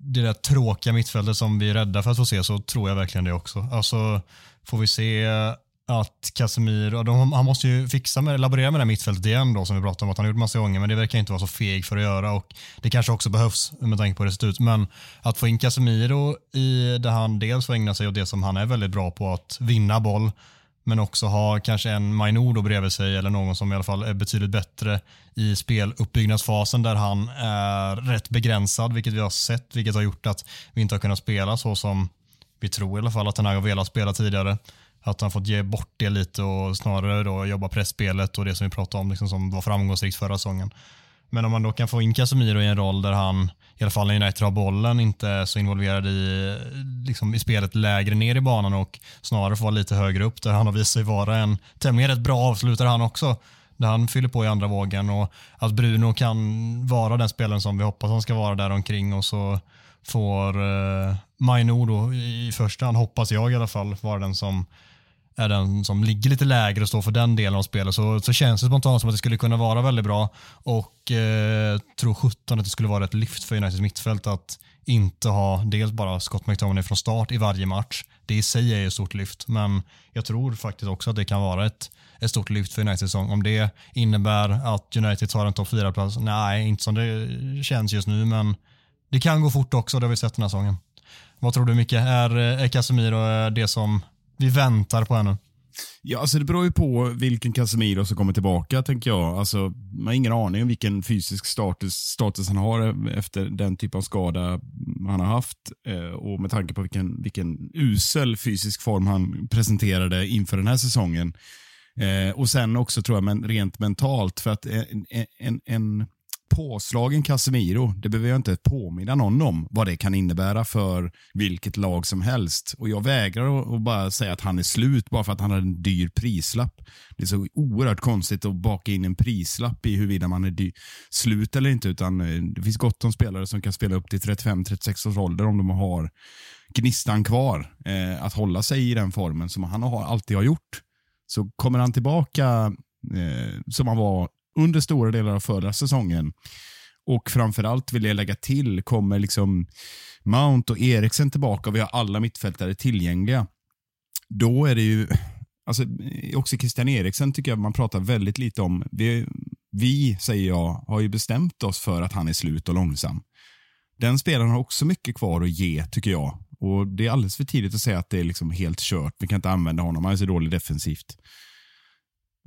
det där tråkiga mittfältet som vi är rädda för att få se, så tror jag verkligen det också. Alltså, får vi se att Casemiro, de, han måste ju fixa med, laborera med det här mittfältet igen då som vi pratade om att han har gjort massa gånger men det verkar inte vara så feg för att göra och det kanske också behövs med tanke på hur det ser ut. Men att få in Casemiro i det han dels får ägna sig åt det som han är väldigt bra på att vinna boll men också ha kanske en Mainudo bredvid sig eller någon som i alla fall är betydligt bättre i speluppbyggnadsfasen där han är rätt begränsad vilket vi har sett vilket har gjort att vi inte har kunnat spela så som vi tror i alla fall att han har velat spela tidigare. Att han fått ge bort det lite och snarare då jobba pressspelet och det som vi pratade om liksom, som var framgångsrikt förra säsongen. Men om man då kan få in Casemiro i en roll där han, i alla fall när United har bollen, inte är så involverad i, liksom, i spelet lägre ner i banan och snarare får vara lite högre upp där han har visat sig vara en tämligen rätt bra avslutare han också. Där han fyller på i andra vågen och att Bruno kan vara den spelaren som vi hoppas han ska vara där omkring och så får eh, Maino då i första hand, hoppas jag i alla fall, vara den som är den som ligger lite lägre och står för den delen av spelet så, så känns det spontant som att det skulle kunna vara väldigt bra och eh, tror 17 att det skulle vara ett lyft för Uniteds mittfält att inte ha dels bara Scott McTominay från start i varje match. Det i sig är ju ett stort lyft, men jag tror faktiskt också att det kan vara ett, ett stort lyft för Uniteds säsong. Om det innebär att United tar en topp 4-plats, nej, inte som det känns just nu, men det kan gå fort också, det har vi sett den här säsongen. Vad tror du Micke? Är, eh, är Casemiro eh, det som vi väntar på henne. Ja, alltså det beror ju på vilken Casemiro som kommer tillbaka, tänker jag. Alltså, man har ingen aning om vilken fysisk status, status han har efter den typ av skada han har haft. Eh, och med tanke på vilken, vilken usel fysisk form han presenterade inför den här säsongen. Eh, och sen också tror jag, men rent mentalt, för att en, en, en påslagen Casemiro, det behöver jag inte påminna någon om vad det kan innebära för vilket lag som helst. Och Jag vägrar att bara säga att han är slut bara för att han har en dyr prislapp. Det är så oerhört konstigt att baka in en prislapp i huruvida man är dyr, slut eller inte. utan eh, Det finns gott om spelare som kan spela upp till 35-36 års ålder om de har gnistan kvar. Eh, att hålla sig i den formen som han har, alltid har gjort. Så kommer han tillbaka eh, som han var under stora delar av förra säsongen. Och framförallt vill jag lägga till, kommer liksom Mount och Eriksen tillbaka och vi har alla mittfältare tillgängliga. Då är det ju, alltså också Christian Eriksen tycker jag man pratar väldigt lite om. Vi, vi, säger jag, har ju bestämt oss för att han är slut och långsam. Den spelaren har också mycket kvar att ge, tycker jag. Och Det är alldeles för tidigt att säga att det är liksom helt kört. Vi kan inte använda honom, han är så dålig defensivt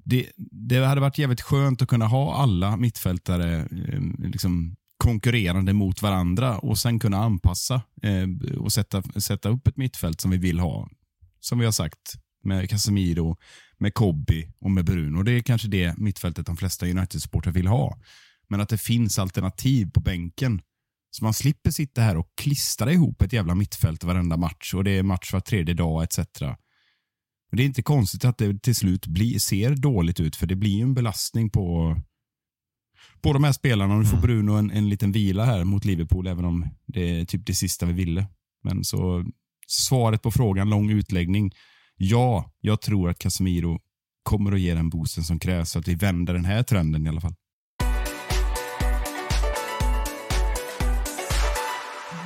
det, det hade varit jävligt skönt att kunna ha alla mittfältare eh, liksom, konkurrerande mot varandra och sen kunna anpassa eh, och sätta, sätta upp ett mittfält som vi vill ha. Som vi har sagt med Casemiro, med Kobby och med Bruno. Det är kanske det mittfältet de flesta United-supportrar vill ha. Men att det finns alternativ på bänken. Så man slipper sitta här och klistra ihop ett jävla mittfält varenda match och det är match var tredje dag etc. Men det är inte konstigt att det till slut blir, ser dåligt ut, för det blir en belastning på, på de här spelarna. Nu får mm. Bruno en, en liten vila här mot Liverpool, även om det är typ det sista vi ville. Men så svaret på frågan, lång utläggning. Ja, jag tror att Casemiro kommer att ge den boosten som krävs så att vi vänder den här trenden i alla fall.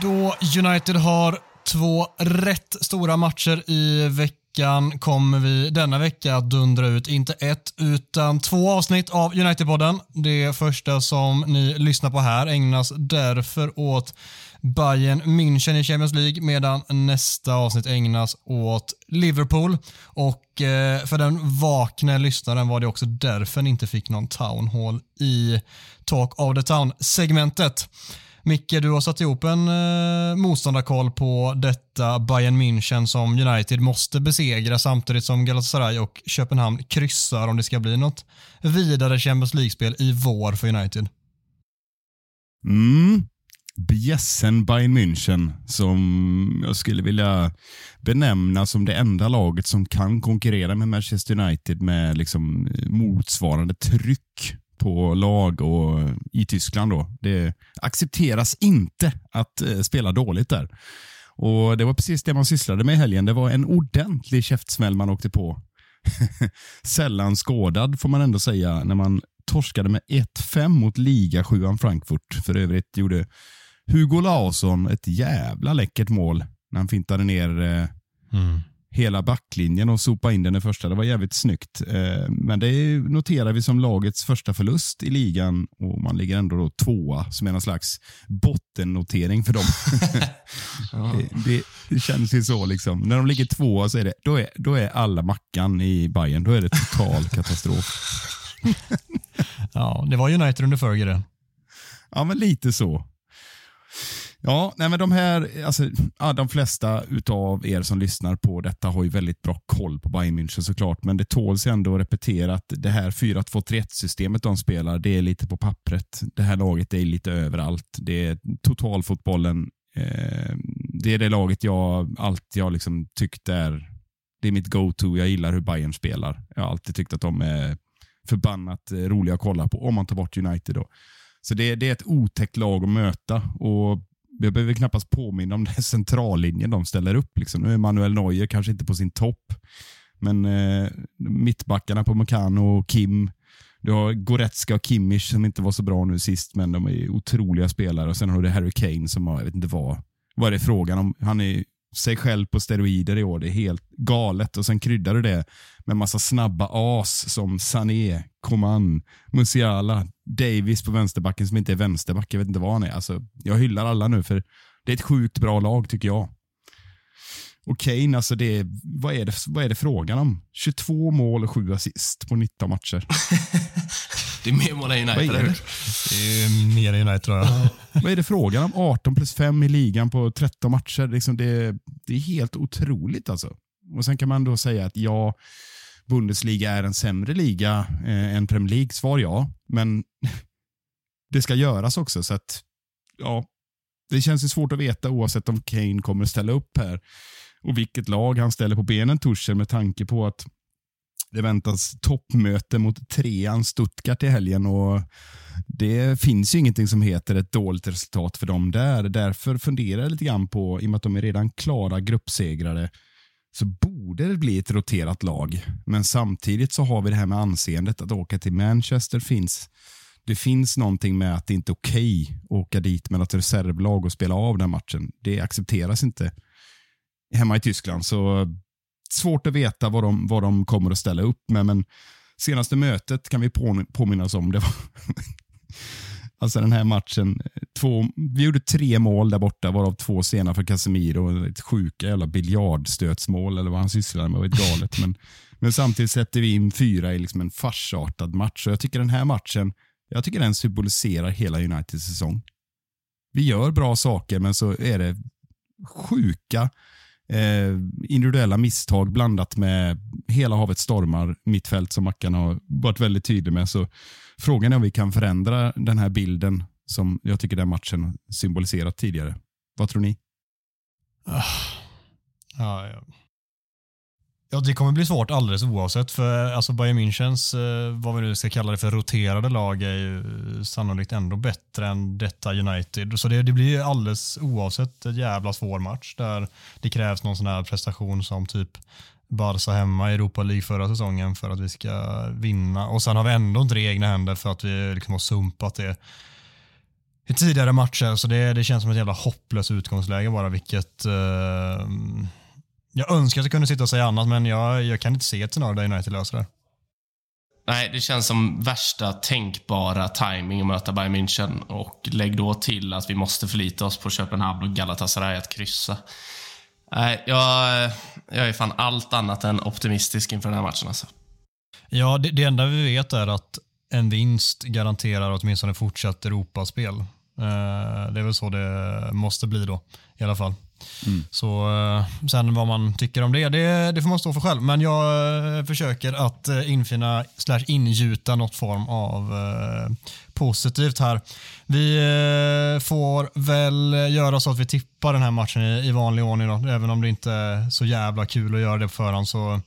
Då United har två rätt stora matcher i veckan veckan kommer vi denna vecka att dundra ut inte ett utan två avsnitt av United-podden. Det första som ni lyssnar på här ägnas därför åt Bayern München i Champions League medan nästa avsnitt ägnas åt Liverpool. Och eh, för den vakna lyssnaren var det också därför ni inte fick någon Town Hall i Talk of the Town-segmentet. Micke, du har satt ihop en eh, motståndarkoll på detta Bayern München som United måste besegra samtidigt som Galatasaray och Köpenhamn kryssar om det ska bli något vidare Champions League-spel i vår för United. Mm. bjässen Bayern München som jag skulle vilja benämna som det enda laget som kan konkurrera med Manchester United med liksom eh, motsvarande tryck på lag och eh, i Tyskland. Då. Det accepteras inte att eh, spela dåligt där. Och Det var precis det man sysslade med i helgen. Det var en ordentlig käftsmäll man åkte på. Sällan skådad får man ändå säga när man torskade med 1-5 mot ligasjuan Frankfurt. För övrigt gjorde Hugo Larsson ett jävla läckert mål när han fintade ner eh, mm hela backlinjen och sopade in den i första. Det var jävligt snyggt. Eh, men det noterar vi som lagets första förlust i ligan och man ligger ändå då tvåa som är någon slags bottennotering för dem. det, det, det, känns ju så. liksom. När de ligger tvåa så är det, då är, då är alla Mackan i Bayern. Då är det total katastrof. ja, det var United under Fergie det. Ja, men lite så. Ja, nej men de här, alltså, ja, de flesta utav er som lyssnar på detta har ju väldigt bra koll på Bayern München såklart, men det tåls ändå att repetera att det här 4-2-3-1-systemet de spelar, det är lite på pappret. Det här laget är lite överallt. Det är totalfotbollen. Eh, det är det laget jag alltid har liksom tyckt är, det är mitt go-to. Jag gillar hur Bayern spelar. Jag har alltid tyckt att de är förbannat roliga att kolla på, om man tar bort United. då. Så det, det är ett otäckt lag att möta och jag behöver knappast påminna om den centrallinjen de ställer upp. Liksom. Nu är Manuel Neuer kanske inte på sin topp, men eh, mittbackarna på Mekano och Kim. Du har Goretzka och Kimmich som inte var så bra nu sist, men de är otroliga spelare. Och Sen har du Harry Kane som har, jag vet inte vad, vad är det frågan om. Han är sig själv på steroider i år. Det är helt galet. Och Sen kryddar du det med massa snabba as som Sané, Coman, Musiala, Davis på vänsterbacken som inte är vänsterback. Jag vet inte vad han är. Alltså, jag hyllar alla nu för det är ett sjukt bra lag tycker jag. Och Kane, alltså det, vad, är det, vad är det frågan om? 22 mål och 7 assist på 19 matcher. det är mer mål än United, eller? Det är mer än United, tror jag. vad är det frågan om? 18 plus 5 i ligan på 13 matcher. Liksom det, det är helt otroligt alltså. Och Sen kan man då säga att ja, Bundesliga är en sämre liga eh, än Premier League? Svar ja, men det ska göras också. Så att, ja, det känns ju svårt att veta oavsett om Kane kommer att ställa upp här och vilket lag han ställer på benen, Tuchel, med tanke på att det väntas toppmöte mot trean Stuttgart i helgen och det finns ju ingenting som heter ett dåligt resultat för dem där. Därför funderar jag lite grann på, i och med att de är redan klara gruppsegrare, så borde det bli ett roterat lag. Men samtidigt så har vi det här med anseendet. Att åka till Manchester finns det finns någonting med att det inte är okej okay att åka dit med något reservlag och spela av den matchen. Det accepteras inte hemma i Tyskland. Så svårt att veta vad de, vad de kommer att ställa upp med. Men senaste mötet kan vi på, påminnas om. Det var Alltså den här matchen. Två, vi gjorde tre mål där borta, varav två sena för Casemiro. Ett sjuka jävla biljardstötsmål eller vad han sysslade med. Det var galet. Men, men samtidigt sätter vi in fyra i liksom en farsartad match. Och jag tycker den här matchen jag tycker den symboliserar hela Uniteds säsong. Vi gör bra saker, men så är det sjuka eh, individuella misstag blandat med hela havet stormar, mittfält som Mackan har varit väldigt tydlig med. Så Frågan är om vi kan förändra den här bilden som jag tycker den matchen symboliserat tidigare. Vad tror ni? Ah. Ja, ja. Ja, det kommer bli svårt alldeles oavsett för alltså Bayern Münchens, eh, vad vi nu ska kalla det för, roterade lag är ju eh, sannolikt ändå bättre än detta United. Så det, det blir alldeles oavsett en jävla svår match där det krävs någon sån här prestation som typ Barca hemma i Europa League förra säsongen för att vi ska vinna. Och sen har vi ändå inte det i egna händer för att vi liksom har sumpat det i tidigare matcher. Så det, det känns som ett jävla hopplöst utgångsläge bara, vilket eh, jag önskar att jag kunde sitta och säga annat, men jag, jag kan inte se ett scenario där United löser det. Nej, det känns som värsta tänkbara timing att möta Bayern München. Och lägg då till att vi måste förlita oss på Köpenhamn och Galatasaray att kryssa. Nej, jag, jag är fan allt annat än optimistisk inför den här matchen. Alltså. Ja, det, det enda vi vet är att en vinst garanterar åtminstone fortsatt Europaspel. Eh, det är väl så det måste bli då, i alla fall. Mm. Så eh, sen vad man tycker om det, det, det får man stå för själv. Men jag eh, försöker att eh, infinna, infina slash ingjuta något form av eh, positivt här. Vi eh, får väl göra så att vi tippar den här matchen i, i vanlig ordning då, även om det inte är så jävla kul att göra det på förhand så,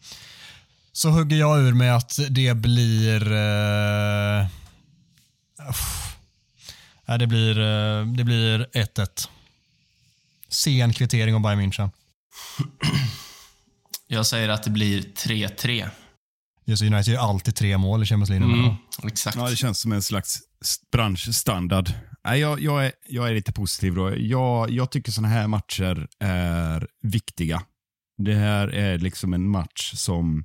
så hugger jag ur med att det blir eh, uff. Det blir eh, det blir 1-1. Sen kvittering av Bayern München. Jag säger att det blir 3-3. Just United gör alltid tre mål i Champions League. Mm, exakt. Ja, det känns som en slags branschstandard. Nej, jag, jag, är, jag är lite positiv då. Jag, jag tycker sådana här matcher är viktiga. Det här är liksom en match som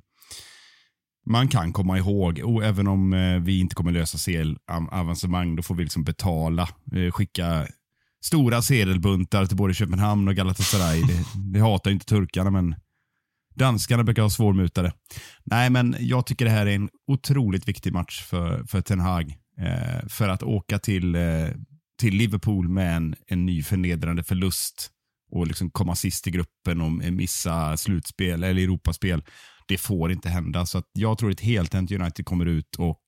man kan komma ihåg. Och även om eh, vi inte kommer lösa CL-avancemang, då får vi liksom betala. Eh, skicka stora sedelbuntar till både Köpenhamn och Galatasaray. Det, det hatar ju inte turkarna, men danskarna brukar ha svårmutade. Nej, men jag tycker det här är en otroligt viktig match för, för Ten Hag. Eh, för att åka till, eh, till Liverpool med en, en ny förnedrande förlust och liksom komma sist i gruppen och missa slutspel eller Europaspel. Det får inte hända. Så att jag tror att ett heltänt United kommer ut och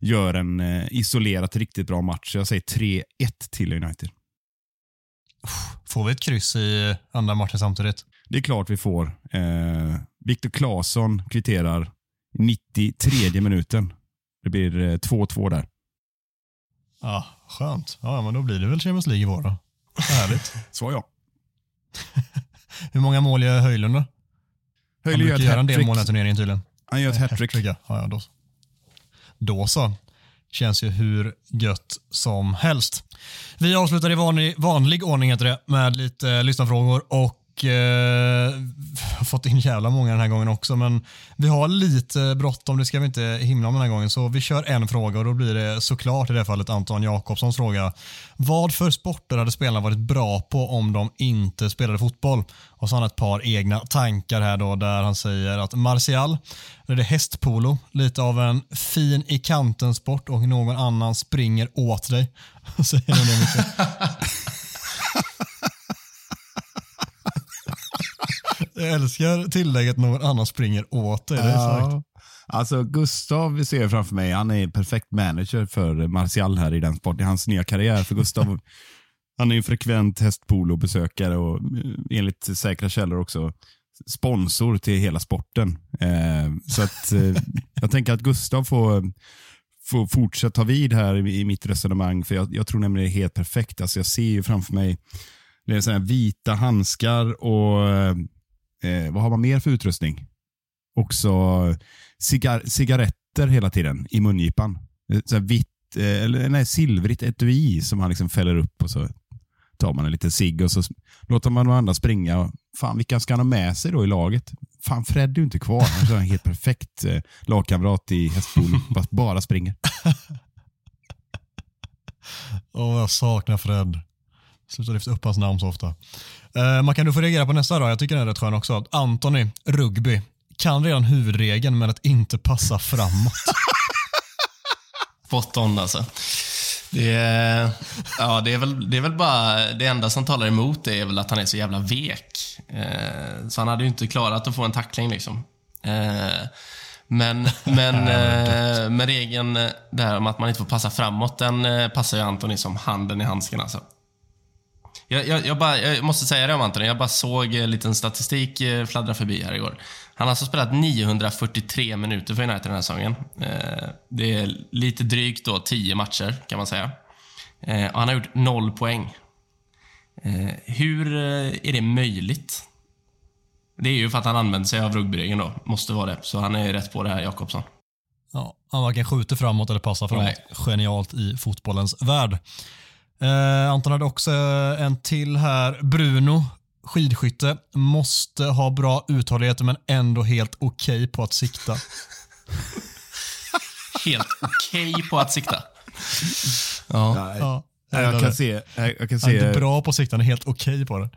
gör en eh, isolerat riktigt bra match. Jag säger 3-1 till United. Får vi ett kryss i andra matchen samtidigt? Det är klart vi får. Eh, Viktor Claesson kvitterar 93 minuten. Det blir eh, 2-2 där. Ja, skönt. Ja, men då blir det väl Champions League i vår då. Härligt. Så ja. Hur många mål gör Höjlund då? Han Höjlund gör brukar göra en del mål i turneringen tydligen. Han gör ett hattrick. Ja, ja, då då så. Känns ju hur gött som helst. Vi avslutar i vanlig, vanlig ordning heter det, med lite eh, lyssnarfrågor och eh, har fått in jävla många den här gången också men vi har lite bråttom, det ska vi inte himla om den här gången så vi kör en fråga och då blir det såklart i det här fallet Anton Jakobssons fråga. Vad för sporter hade spelarna varit bra på om de inte spelade fotboll? Och så har han ett par egna tankar här då där han säger att Martial, det är hästpolo, lite av en fin i kanten sport och någon annan springer åt dig. säger han det mycket. Jag älskar tillägget någon annan springer åt dig. Det är. Ja. Alltså Gustav ser jag framför mig, han är perfekt manager för Martial här i den sporten. I hans nya karriär. För Gustav, han är en frekvent hästpolo-besökare och eh, enligt säkra källor också sponsor till hela sporten. Eh, så att eh, jag tänker att Gustav får, får fortsätta ta vid här i, i mitt resonemang. För jag, jag tror nämligen det är helt perfekt. Alltså jag ser ju framför mig det är så här vita handskar och eh, vad har man mer för utrustning? Också eh, cigar cigaretter hela tiden i mungipan. Eh, så vitt, eh, eller nej, silvrigt etui som man liksom fäller upp och så tar man en liten cigg och så låter man de andra springa. Och, fan, vilka ska han ha med sig då i laget? Fan, Fred är ju inte kvar. Han är en helt perfekt eh, lagkamrat i hästpolo. Fast bara springer. Åh, jag saknar Fred. Sluta lyfta upp hans namn så ofta. Eh, man kan du få reagera på nästa då. Jag tycker den är rätt skön också. Antoni, rugby, kan redan huvudregeln med att inte passa framåt. Spot on alltså. Det är, ja, det, är väl, det är väl bara det enda som talar emot det är väl att han är så jävla vek. Eh, så han hade ju inte klarat att få en tackling liksom. Eh, men men, eh, men regeln där om att man inte får passa framåt, den eh, passar ju Antoni som handen i handsken alltså. Jag, jag, jag, bara, jag måste säga det om Antoni. Jag bara såg en liten statistik eh, fladdra förbi här igår. Han har alltså spelat 943 minuter för United den här säsongen. Eh, det är lite drygt då 10 matcher kan man säga. Eh, och han har gjort noll poäng. Hur är det möjligt? Det är ju för att han använder sig av rugbyregeln då. Måste vara det. Så han är rätt på det här, Jakobsson. Ja, han varken skjuter framåt eller passar framåt. Nej. Genialt i fotbollens värld. Eh, Anton hade också en till här. Bruno, skidskytte, måste ha bra uthållighet men ändå helt okej på att sikta. Helt okej på att sikta. Ja. Ja, Jag kan det. se, jag kan Han är inte se bra på att sikta, han är helt okej på det.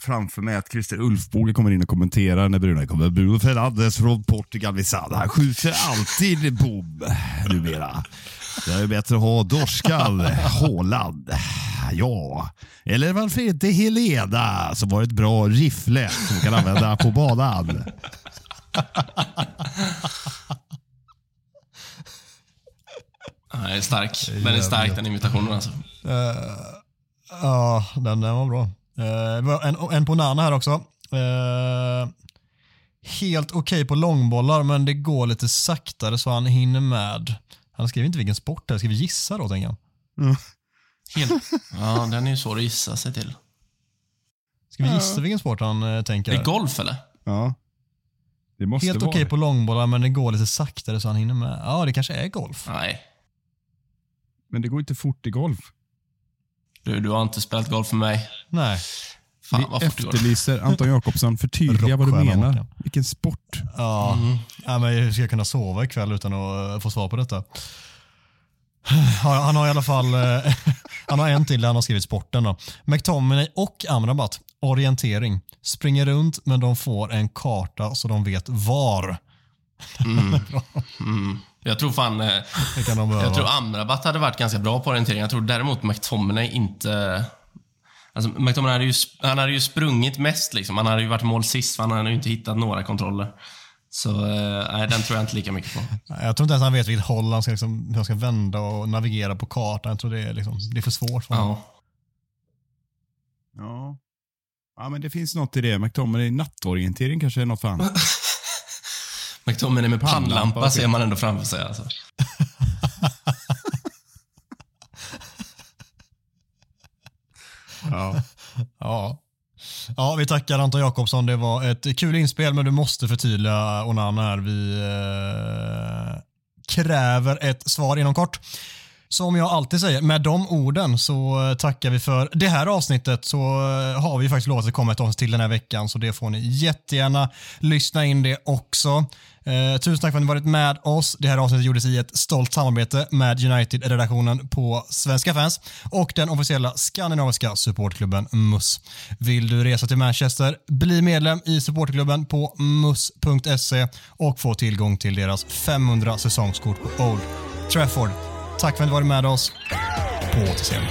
framför mig att Christer Ulfbåge kommer in och kommenterar när Bruna kommer. Bruno Fernandes från Portugal Visada. Han skjuter alltid bom numera. Det är bättre att ha Dorskal, Haaland. ja. Eller varför inte Helena som var ett bra riffle som kan använda på banan? Nej, stark. Den är stark den invitationen alltså. Ja, den, den var bra. Eh, var en, en på Nana här också. Eh, helt okej på långbollar, men det går lite saktare så han hinner med. Han skriver inte vilken sport det är, skriver gissa då, tänker jag. Helt, ja, den är ju svår att gissa sig till. Ska vi gissa vilken sport han eh, tänker? Är det golf eller? Ja. Det måste Helt vara okej det. på långbollar, men det går lite saktare så han hinner med. Ja, det kanske är golf. Nej. Men det går inte fort i golf. Du, du har inte spelat golf med mig. Nej. Fan Vi vad går. efterlyser Anton Jakobsson, förtydliga vad du Rockstjärna menar. Håkan. Vilken sport? Ja, ja men hur ska jag kunna sova ikväll utan att eh, få svar på detta? Ja, Han har i alla fall eh, han har en till där han har skrivit sporten. Då. McTominay och Amrabat, orientering. Springer runt men de får en karta så de vet var. Mm. Jag tror fan... eh, Det kan de behöva. Jag tror Amrabat hade varit ganska bra på orientering. Jag tror däremot McTominay inte... Alltså, McTominay hade ju, han hade ju sprungit mest. Liksom. Han hade ju varit mål sist, för han hade ju inte hittat några kontroller. Så eh, nej, den tror jag inte lika mycket på. Jag tror inte ens han vet vilket håll han ska, liksom, hur han ska vända och navigera på kartan. Jag tror det är, liksom, det är för svårt för honom. Ja. Ja. Ja, men det finns något i det. McTominay nattorientering kanske är något för han. McTominay med Pannlampa, pannlampa ser man ändå framför sig. Alltså. Ja. Ja. Ja, vi tackar Anton Jakobsson. Det var ett kul inspel, men du måste förtydliga Onana här. Vi eh, kräver ett svar inom kort. Som jag alltid säger, med de orden så eh, tackar vi för det här avsnittet. Så eh, har vi faktiskt lovat att komma ett avsnitt till den här veckan, så det får ni jättegärna lyssna in det också. Eh, tusen tack för att ni varit med oss. Det här avsnittet gjordes i ett stolt samarbete med United-redaktionen på Svenska fans och den officiella skandinaviska supportklubben MUS. Vill du resa till Manchester, bli medlem i supportklubben på mus.se och få tillgång till deras 500 säsongskort på Old Trafford. Tack för att du varit med oss. På återseende.